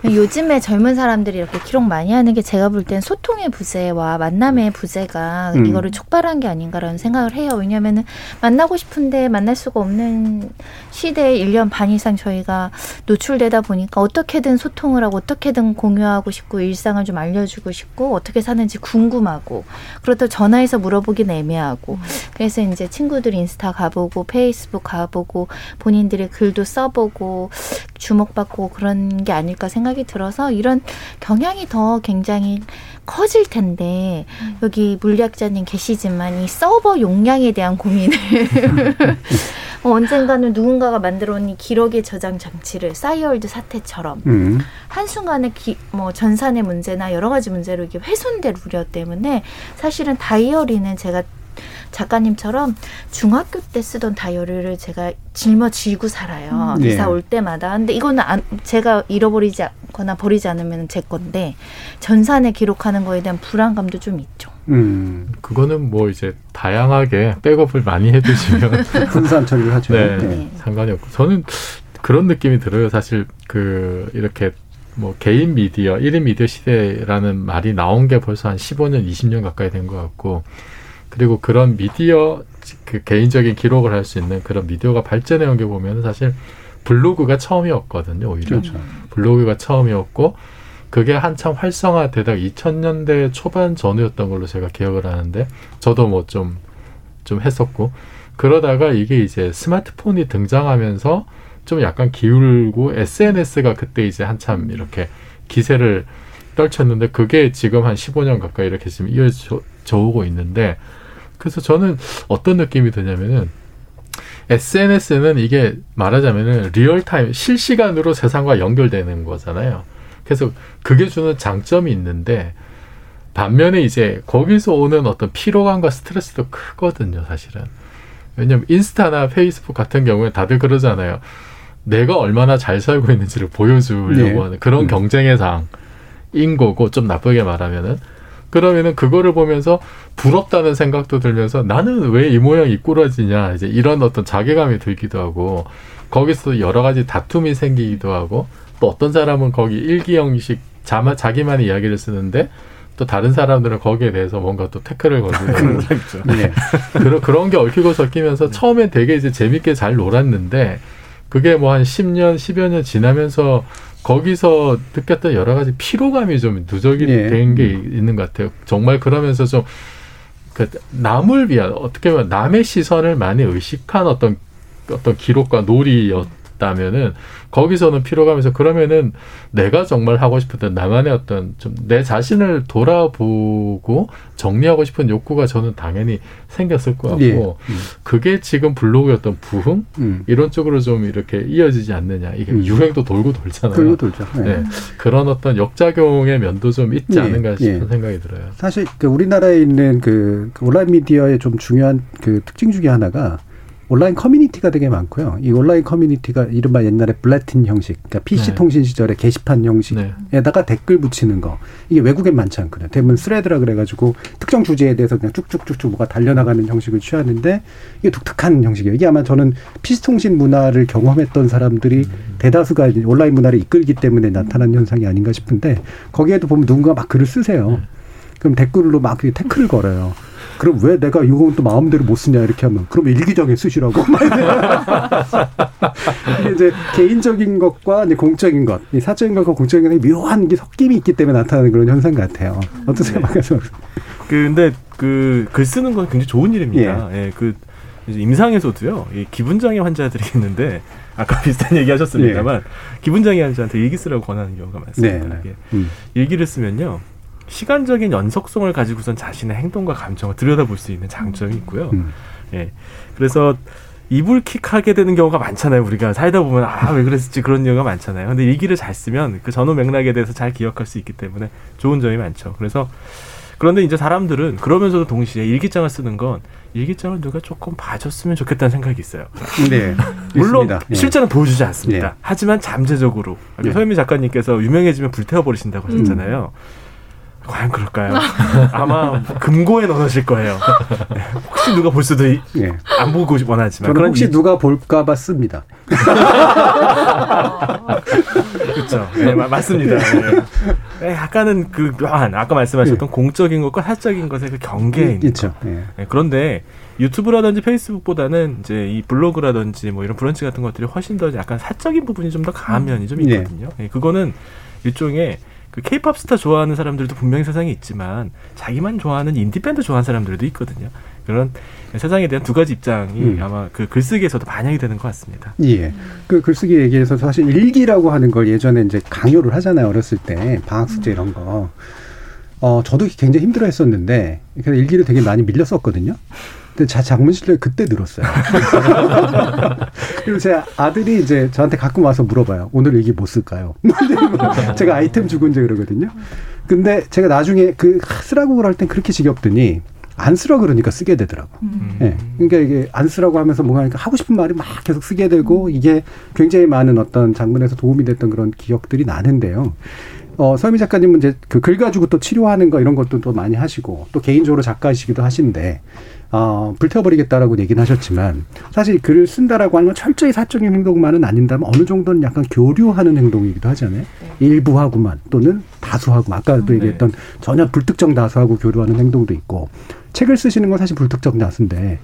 요즘에 젊은 사람들이 이렇게 기록 많이 하는 게 제가 볼 땐 소통의 부재와 만남의 부재가 음. 이거를 촉발한 게 아닌가라는 생각을 해요. 왜냐면은 만나고 싶은데 만날 수가 없는 시대에 1년 반 이상 저희가 노출되다 보니까 어떻게든 소통을 하고 어떻게든 공유하고 싶고 일상을 좀 알려주고 싶고 어떻게 사는지 궁금하고 그렇다고 전화해서 물어보긴 애매하고 그래서 이제 친구들 인스타 가보고 페이스북 가보고 본인 들의 글도 써보고 주목받고 그런 게 아닐까 생각이 들어서 이런 경향이 더 굉장히 커질 텐데 여기 물리학자님 계시지만 이 서버 용량에 대한 고민을 (laughs) 어, 언젠가는 누군가가 만들어 온 이 기록의 저장 장치를 싸이월드 사태처럼 음. 한순간에 기, 뭐 전산의 문제나 여러 가지 문제로 이게 훼손될 우려 때문에 사실은 다이어리는 제가 작가님처럼 중학교 때 쓰던 다이어리를 제가 짊어지고 살아요. 음. 이사 네. 올 때마다. 근데 이거는 안, 제가 잃어버리지 않거나 버리지 않으면 제 건데 전산에 기록하는 거에 대한 불안감도 좀 있죠. 음. 그거는 뭐 이제 다양하게 백업을 많이 해두시면 (laughs) 분산 처리를 하죠. 네, 네. 상관이 없고 저는 그런 느낌이 들어요. 사실 그 이렇게 뭐 개인 미디어, 1인 미디어 시대라는 말이 나온 게 벌써 한 15년, 20년 가까이 된 것 같고 그리고 그런 미디어 그 개인적인 기록을 할 수 있는 그런 미디어가 발전해 온 게 보면 사실 블로그가 처음이었거든요. 오히려 그렇죠. 블로그가 처음이었고 그게 한참 활성화되다가 2000년대 초반 전후였던 걸로 제가 기억을 하는데 저도 뭐 좀좀 했었고 그러다가 이게 이제 스마트폰이 등장하면서 좀 약간 기울고 SNS가 그때 이제 한참 이렇게 기세를 떨쳤는데 그게 지금 한 15년 가까이 이렇게 지금 이어져 오고 있는데 그래서 저는 어떤 느낌이 드냐면은 SNS는 이게 말하자면은 real time 실시간으로 세상과 연결되는 거잖아요. 그래서 그게 주는 장점이 있는데 반면에 이제 거기서 오는 어떤 피로감과 스트레스도 크거든요, 사실은. 왜냐면 인스타나 페이스북 같은 경우에 다들 그러잖아요. 내가 얼마나 잘 살고 있는지를 보여주려고 네. 하는 그런 음. 경쟁의 장인 거고 좀 나쁘게 말하면은 그러면은 그거를 보면서 부럽다는 생각도 들면서 나는 왜 이 모양 이 꾸러지냐 이제 이런 어떤 자괴감이 들기도 하고 거기서 여러 가지 다툼이 생기기도 하고 또 어떤 사람은 거기 일기 형식 자마, 자기만의 이야기를 쓰는데 또 다른 사람들은 거기에 대해서 뭔가 또 태클을 (laughs) 그런 걸고 있죠. 네. 그런 그런 게 얽히고 섞이면서 처음에 되게 이제 재밌게 잘 놀았는데 그게 뭐한 10년, 10여 년 지나면서 거기서 느꼈던 여러 가지 피로감이 좀 누적이 예. 된게 있는 것 같아요. 정말 그러면서 좀 그 남을 위한 어떻게 보면 남의 시선을 많이 의식한 어떤 어떤 기록과 놀이였 다면은 거기서는 피로감에서 그러면은 내가 정말 하고 싶었던 나만의 어떤 좀 내 자신을 돌아보고 정리하고 싶은 욕구가 저는 당연히 생겼을 것 같고 예. 음. 그게 지금 블로그의 어떤 부흥 음. 이런 쪽으로 좀 이렇게 이어지지 않느냐 이게 음. 유행도 돌고 돌잖아요. 돌고 돌죠. 네. 네. 그런 어떤 역작용의 면도 좀 있지 예, 않은가 싶은 예. 생각이 들어요. 사실 그 우리나라에 있는 그, 그 온라인 미디어의 좀 중요한 그 특징 중에 하나가 온라인 커뮤니티가 되게 많고요. 이 온라인 커뮤니티가 이른바 옛날에 bulletin 형식, 그러니까 PC 네. 통신 시절에 게시판 형식에다가 댓글 붙이는 거. 이게 외국엔 많지 않거든요. 대부분 thread라 그래가지고 특정 주제에 대해서 그냥 쭉쭉쭉쭉 뭐가 달려나가는 형식을 취하는데 이게 독특한 형식이에요. 이게 아마 저는 PC 통신 문화를 경험했던 사람들이 대다수가 이제 온라인 문화를 이끌기 때문에 나타난 현상이 아닌가 싶은데 거기에도 보면 누군가 막 글을 쓰세요. 그럼 댓글로 막 태클을 걸어요. 그럼 왜 내가 이건 또 마음대로 못 쓰냐 이렇게 하면 그럼 일기장에 쓰시라고. (laughs) 이게 이제 개인적인 것과 이제 공적인 것, 이 사적인 것과 공적인 것의 묘한 게 섞임이 있기 때문에 나타나는 그런 현상 같아요. 어떠세요, 박가서? 근데 그 글 쓰는 건 굉장히 좋은 일입니다. 예, 그 이제 임상에서도요. 이 기분 장애 환자들이 있는데 아까 (laughs) 비슷한 얘기 하셨습니다만 기분 장애 환자한테 일기 쓰라고 권하는 경우가 많습니다. 네. 이게 음. 일기를 쓰면요. 시간적인 연속성을 가지고선 자신의 행동과 감정을 들여다볼 수 있는 장점이 있고요. 음. 예. 그래서 이불킥 하게 되는 경우가 많잖아요. 우리가 살다 보면 아 왜 그랬을지 그런 경우가 많잖아요. 근데 일기를 잘 쓰면 그 전후 맥락에 대해서 잘 기억할 수 있기 때문에 좋은 점이 많죠. 그래서 그런데 이제 사람들은 그러면서도 동시에 일기장을 쓰는 건 일기장을 누가 조금 봐줬으면 좋겠다는 생각이 있어요. 네. (laughs) 물론. 예. 실제는 보여주지 않습니다. 네. 하지만 잠재적으로 아까 네. 서현미 작가님께서 유명해지면 불태워 버리신다고 하셨잖아요. 과연 그럴까요? (laughs) 아마 금고에 넣으실 거예요. 네, 혹시 누가 볼 수도 이- 예. 안 보고 원하지만 저는 혹시 이- 누가 볼까봐 씁니다. (laughs) 그렇죠. 네, 마- 맞습니다. 네. 네, 약간은 그 묘한 아까 말씀하셨던 공적인 것과 사적인 것의 그 경계에 있는 있죠. 거. 예. 네, 그런데 유튜브라든지 페이스북보다는 이제 이 블로그라든지 뭐 이런 브런치 같은 것들이 훨씬 더 약간 사적인 부분이 좀 더 강한 면이 좀 네. 있거든요. 네, 그거는 일종의 그 케이팝 스타 좋아하는 사람들도 분명히 세상에 있지만 자기만 좋아하는 인디 밴드 좋아하는 사람들도 있거든요. 그런 세상에 대한 두 가지 입장이 음. 아마 그 글쓰기에서도 반영이 되는 것 같습니다. 예. 그 글쓰기 얘기에서 사실 일기라고 하는 걸 예전에 이제 강요를 하잖아요. 어렸을 때. 방학 숙제 이런 거. 어, 저도 굉장히 힘들어 했었는데, 그래서 일기를 되게 많이 밀렸었거든요. 근데 자, 작문 실력이 그때 늘었어요. 그리고 제 아들이 이제 저한테 가끔 와서 물어봐요. 오늘 일기 뭐 쓸까요? (laughs) 제가 아이템 주고 이제 그러거든요. 근데 제가 나중에 그 쓰라고 그럴 땐 그렇게 지겹더니 안 쓰라 그러니까 쓰게 되더라고. 예. 그러니까 이게 안 쓰라고 하면서 뭔가 그러니까 하고 싶은 말이 막 계속 쓰게 되고 이게 굉장히 많은 어떤 장문에서 도움이 됐던 그런 기억들이 나는데요. 어, 서미 작가님은 이제 그 글 가지고 또 치료하는 거 이런 것도 또 많이 하시고 또 개인적으로 작가이시기도 하신데 어, 불태워버리겠다라고 얘기는 하셨지만 사실 글을 쓴다라고 하는 건 철저히 사적인 행동만은 아닌다면 어느 정도는 약간 교류하는 행동이기도 하잖아요. 일부하고만 또는 다수하고만 아까도 얘기했던 전혀 불특정 다수하고 교류하는 행동도 있고 책을 쓰시는 건 사실 불특정 다수인데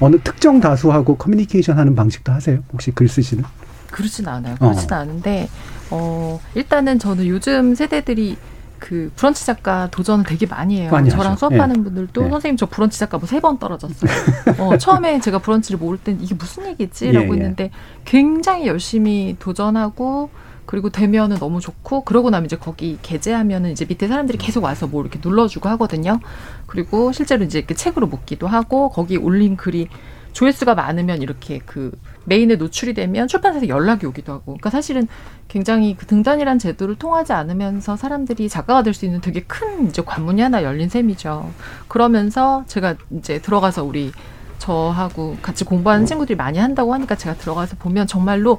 어느 특정 다수하고 커뮤니케이션 하는 방식도 하세요? 혹시 글 쓰시는? 그렇진 않아요. 어. 그렇진 않은데 어 일단은 저는 요즘 세대들이 그 브런치 작가 도전을 되게 많이 해요. 많이 저랑 하죠. 수업하는 예. 분들도 예. 선생님 저 브런치 작가 뭐 세 번 떨어졌어요. (laughs) 어, 처음에 제가 브런치를 모를 땐 이게 무슨 얘기지라고 예, 예. 했는데 굉장히 열심히 도전하고 그리고 되면은 너무 좋고 그러고 나면 이제 거기 게재하면은 이제 밑에 사람들이 계속 와서 뭐 이렇게 눌러주고 하거든요. 그리고 실제로 이제 이렇게 책으로 묶기도 하고 거기 올린 글이 조회수가 많으면 이렇게 그 메인에 노출이 되면 출판사에서 연락이 오기도 하고. 그러니까 사실은 굉장히 그 등단이란 제도를 통하지 않으면서 사람들이 작가가 될 수 있는 되게 큰 이제 관문이 하나 열린 셈이죠. 그러면서 제가 이제 들어가서 우리 저하고 같이 공부하는 친구들이 많이 한다고 하니까 제가 들어가서 보면 정말로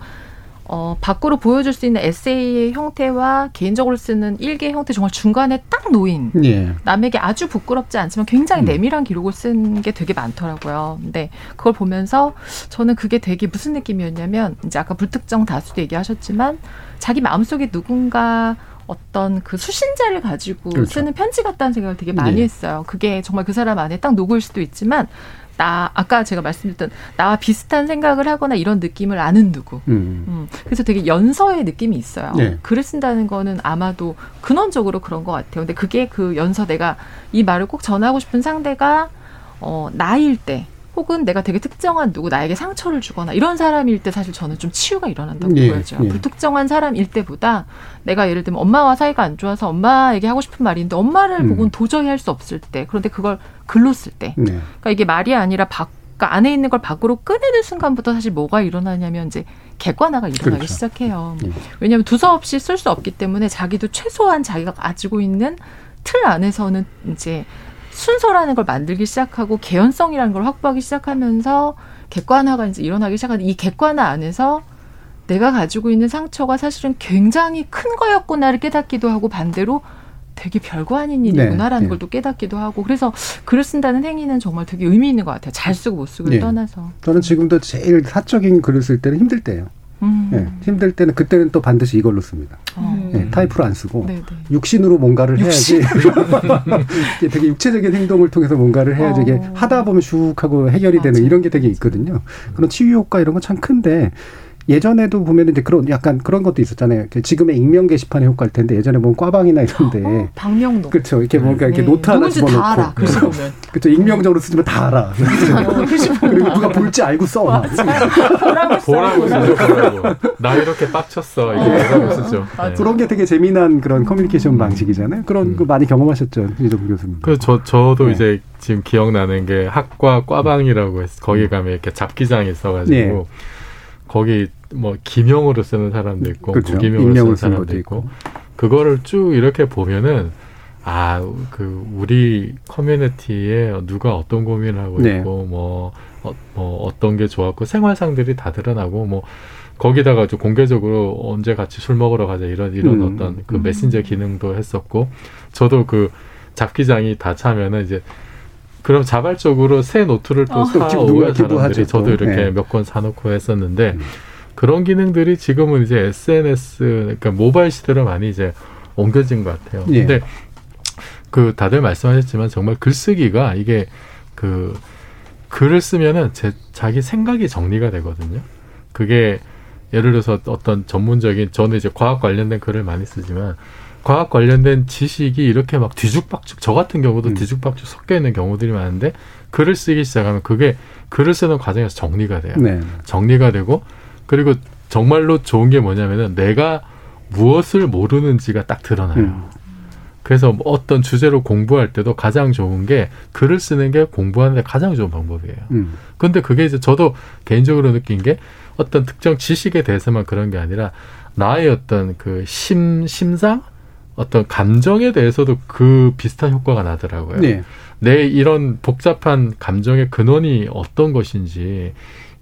어, 밖으로 보여줄 수 있는 에세이의 형태와 개인적으로 쓰는 일기의 형태 정말 중간에 딱 놓인 예. 남에게 아주 부끄럽지 않지만 굉장히 내밀한 기록을 쓴 게 되게 많더라고요. 근데 그걸 보면서 저는 그게 되게 무슨 느낌이었냐면 이제 아까 불특정 다수도 얘기하셨지만 자기 마음속에 누군가 어떤 그 수신자를 가지고 그렇죠. 쓰는 편지 같다는 생각을 되게 많이 네. 했어요. 그게 정말 그 사람 안에 딱 녹을 수도 있지만 나 아까 제가 말씀드렸던 나와 비슷한 생각을 하거나 이런 느낌을 아는 누구. 음. 음, 그래서 되게 연서의 느낌이 있어요. 네. 글을 쓴다는 거는 아마도 근원적으로 그런 것 같아요. 근데 그게 그 연서 내가 이 말을 꼭 전하고 싶은 상대가 어, 나일 때 혹은 내가 되게 특정한 누구 나에게 상처를 주거나 이런 사람일 때 사실 저는 좀 치유가 일어난다고 예, 보여져요. 예. 불특정한 사람일 때보다 내가 예를 들면 엄마와 사이가 안 좋아서 엄마에게 하고 싶은 말인데 엄마를 음. 보고는 도저히 할 수 없을 때 그런데 그걸 글로 쓸 때 네. 그러니까 이게 말이 아니라 밖 그러니까 안에 있는 걸 밖으로 꺼내는 순간부터 사실 뭐가 일어나냐면 이제 객관화가 일어나기 그렇죠. 시작해요. 예. 왜냐하면 두서없이 쓸 수 없기 때문에 자기도 최소한 자기가 가지고 있는 틀 안에서는 이제 순서라는 걸 만들기 시작하고 개연성이라는 걸 확보하기 시작하면서 객관화가 이제 일어나기 시작하는 이 객관화 안에서 내가 가지고 있는 상처가 사실은 굉장히 큰 거였구나를 깨닫기도 하고 반대로 되게 별거 아닌 일이구나라는 네, 네. 걸또 깨닫기도 하고 그래서 글을 쓴다는 행위는 정말 되게 의미 있는 것 같아요. 잘 쓰고 못 쓰고를 네. 떠나서. 저는 지금도 제일 사적인 글을 쓸 때는 힘들 때예요. 음. 예, 힘들 때는 그때는 또 반드시 이걸로 씁니다. 어. 예, 타이프로 안 쓰고 네, 네. 육신으로 뭔가를 해야지 (laughs) 되게 육체적인 행동을 통해서 뭔가를 해야지 이게 어. 하다 보면 슉 하고 해결이 되는 이런 게 되게 있거든요. 그런 치유 효과 이런 건 참 큰데 예전에도 보면 이제 그런 약간 그런 것도 있었잖아요. 그 지금의 익명 게시판의 효과일 텐데 예전에 보면 꽈방이나 이런데 방명록. 그렇죠. 이렇게 뭔가 이렇게 네. 노트 하나 집어넣고 보면. 그렇죠. 익명적으로 쓰지만 다 알아. (laughs) 그리고 누가 볼지 알고 써. 막. 보라고 쓰죠, 보라고. 나 이렇게 빡쳤어. 이게 보라고 쓰죠. 네. 그런 게 되게 재미난 그런 커뮤니케이션 방식이잖아요. 그런 거 많이 경험하셨죠, 이정 교수님. 그 저 저도 네. 이제 지금 기억나는 게 학과 꽈방이라고 해서 거기 가면 이렇게 잡기장이 있어가지고 네. 거기 뭐 기명으로 쓰는 사람도 있고 그렇죠. 무기명으로 쓰는 사람도 것도 있고 그거를 쭉 이렇게 보면은 아 그 우리 커뮤니티에 누가 어떤 고민을 하고 네. 있고 뭐, 어, 뭐 어떤 게 좋았고 생활상들이 다 드러나고 뭐 거기다가 좀 공개적으로 언제 같이 술 먹으러 가자 이런 이런 음. 어떤 그 메신저 기능도 했었고 저도 그 잡기장이 다 차면은 이제 그럼 자발적으로 새 노트를 또 어. 또 사오고요 기부하죠, 사람들이 저도 또. 이렇게 네. 몇권 사놓고 했었는데 그런 기능들이 지금은 이제 SNS 그러니까 모바일 시대로 많이 이제 옮겨진 것 같아요. 예. 근데 그 다들 말씀하셨지만 정말 글쓰기가 이게 그 글을 쓰면은 제 자기 생각이 정리가 되거든요. 그게 예를 들어서 어떤 전문적인 저는 이제 과학 관련된 글을 많이 쓰지만 과학 관련된 지식이 이렇게 막 뒤죽박죽 저 같은 경우도 뒤죽박죽 섞여 있는 경우들이 많은데 글을 쓰기 시작하면 그게 글을 쓰는 과정에서 정리가 돼요. 네. 정리가 되고 그리고 정말로 좋은 게 뭐냐면은 내가 무엇을 모르는지가 딱 드러나요. 음. 그래서 뭐 어떤 주제로 공부할 때도 가장 좋은 게 글을 쓰는 게 공부하는데 가장 좋은 방법이에요. 음. 근데 그게 이제 저도 개인적으로 느낀 게 어떤 특정 지식에 대해서만 그런 게 아니라 나의 어떤 그 심, 심상? 어떤 감정에 대해서도 그 비슷한 효과가 나더라고요. 네. 내 이런 복잡한 감정의 근원이 어떤 것인지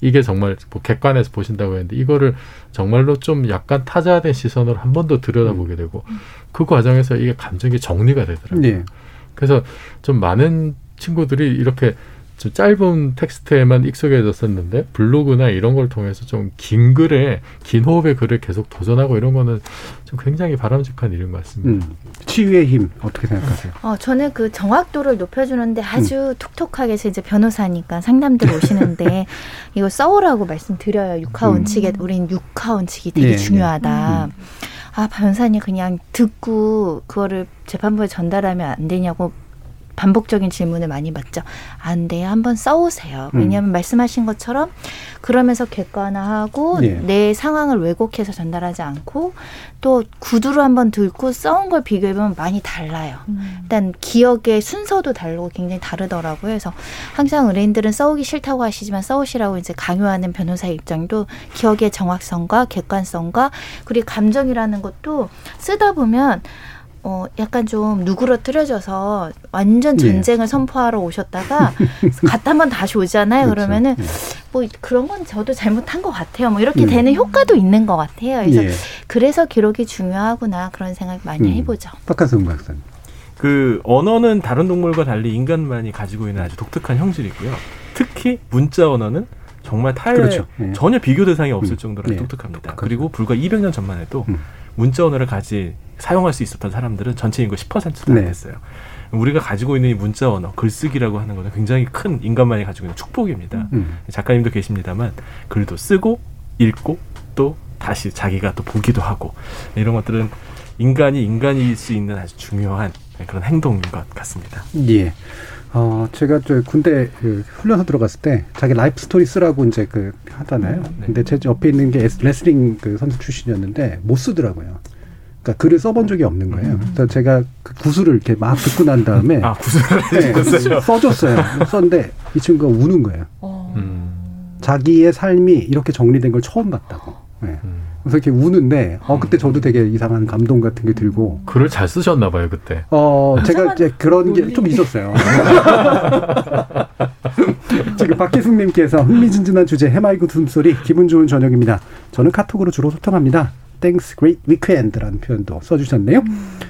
이게 정말 뭐 객관에서 보신다고 했는데 이거를 정말로 좀 약간 타자된 시선으로 한 번 더 들여다보게 되고 그 과정에서 이게 감정이 정리가 되더라고요. 네. 그래서 좀 많은 친구들이 이렇게 좀 짧은 텍스트에만 익숙해졌었는데 블로그나 이런 걸 통해서 좀 긴 글에 긴 호흡의 글을 계속 도전하고 이런 거는 좀 굉장히 바람직한 일인 것 같습니다. 음. 치유의 힘 어떻게 생각하세요? 어, 저는 그 정확도를 높여주는데 아주 음. 톡톡하게 해서 이제 변호사니까 상담들 오시는데 (laughs) 이거 써오라고 말씀드려요. 육하 음. 원칙에 우린 육하 원칙이 되게 예, 중요하다. 음. 아 변호사님 그냥 듣고 그거를 재판부에 전달하면 안 되냐고 반복적인 질문을 많이 받죠. 안 돼요. 한번 써오세요. 음. 왜냐하면 말씀하신 것처럼 그러면서 객관화하고 예. 내 상황을 왜곡해서 전달하지 않고 또 구두로 한번 들고 써온 걸 비교해보면 많이 달라요. 일단 기억의 순서도 다르고 굉장히 다르더라고요. 그래서 항상 의뢰인들은 써오기 싫다고 하시지만 써오시라고 이제 강요하는 변호사의 입장도 기억의 정확성과 객관성과 그리고 감정이라는 것도 쓰다 보면 어 약간 좀 누그러뜨려져서 완전 예. 전쟁을 선포하러 오셨다가 (laughs) 갔다 한번 다시 오잖아요. 그렇죠. 그러면은뭐 그런 건 저도 잘못한 것 같아요. 뭐 이렇게 음. 되는 효과도 있는 것 같아요. 그래서 예. 그래서 기록이 중요하구나 그런 생각 많이 음. 해보죠. 박한성 박사님. 그 언어는 다른 동물과 달리 인간만이 가지고 있는 아주 독특한 형질이고요. 특히 문자 언어는 정말 타의 그렇죠. 예. 전혀 비교 대상이 없을 음. 정도로 예. 독특합니다. 그리고 불과 200년 전만 해도 음. 문자 언어를 가지 사용할 수 있었던 사람들은 전체 인구 10%도 네. 안 됐어요. 우리가 가지고 있는 이 문자 언어, 글쓰기라고 하는 것은 굉장히 큰 인간만이 가지고 있는 축복입니다. 음. 작가님도 계십니다만 글도 쓰고 읽고 또 다시 자기가 또 보기도 하고 이런 것들은 인간이 인간일 수 있는 아주 중요한 그런 행동인 것 같습니다. 예. 어, 제가 저 군대 그 훈련소 들어갔을 때 자기 life story 쓰라고 이제 그 하잖아요. 네. 근데 제 옆에 있는 게 레슬링 그 선수 출신이었는데 못 쓰더라고요. 그러니까 글을 써본 적이 없는 거예요. 그래서 제가 그 구술을 이렇게 막 듣고 난 다음에 아, 구술을 네? (laughs) 써줬어요. 썼는데 이 친구가 우는 거예요. 음. 자기의 삶이 이렇게 정리된 걸 처음 봤다고. 네. 그래서 이렇게 우는데 어 그때 저도 되게 이상한 감동 같은 게 들고 글을 잘 쓰셨나 봐요 그때. 어, 제가 이제 그런 게 좀 있었어요. (laughs) 지금 박혜숙님께서 흥미진진한 주제 해맑은 숨소리 기분 좋은 저녁입니다. 저는 카톡으로 주로 소통합니다. Thanks, great weekend라는 표현도 써주셨네요.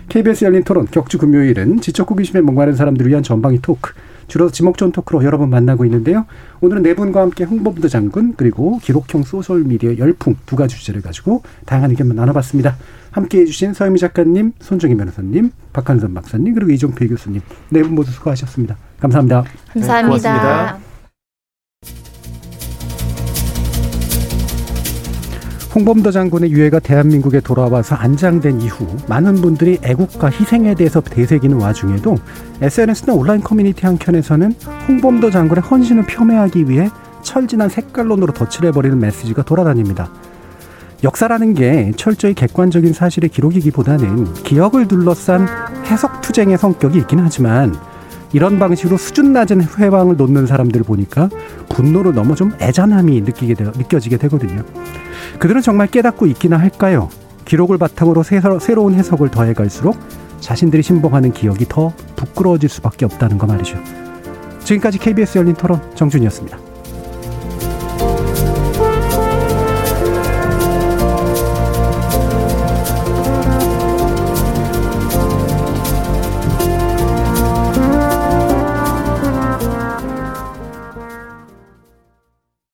KBS 열린 토론 격주 금요일은 지적 호기심에 목마른 사람들을 위한 전방위 토크 줄여서 지목전 토크로 여러분 만나고 있는데요. 오늘은 네 분과 함께 홍범도 장군 그리고 기록형 소셜미디어 열풍 두 가지 주제를 가지고 다양한 의견만 나눠봤습니다. 함께해 주신 서유미 작가님, 손정희 변호사님, 박한선 박사님 그리고 이종필 교수님 네 분 모두 수고하셨습니다. 감사합니다. 감사합니다. 홍범도 장군의 유해가 대한민국에 돌아와서 안장된 이후 많은 분들이 애국과 희생에 대해서 되새기는 와중에도 SNS나 온라인 커뮤니티 한켠에서는 홍범도 장군의 헌신을 폄훼하기 위해 철진한 색깔론으로 덧칠해버리는 메시지가 돌아다닙니다. 역사라는 게 철저히 객관적인 사실의 기록이기보다는 기억을 둘러싼 해석 투쟁의 성격이 있긴 하지만 이런 방식으로 수준 낮은 회방을 놓는 사람들 을 보니까 분노로 넘어 좀 애잔함이 느끼게 되, 느껴지게 되거든요. 그들은 정말 깨닫고 있기나 할까요? 기록을 바탕으로 새로, 새로운 해석을 더해갈수록 자신들이 신봉하는 기억이 더 부끄러워질 수밖에 없다는 거 말이죠. 지금까지 KBS 열린 토론 정준이었습니다.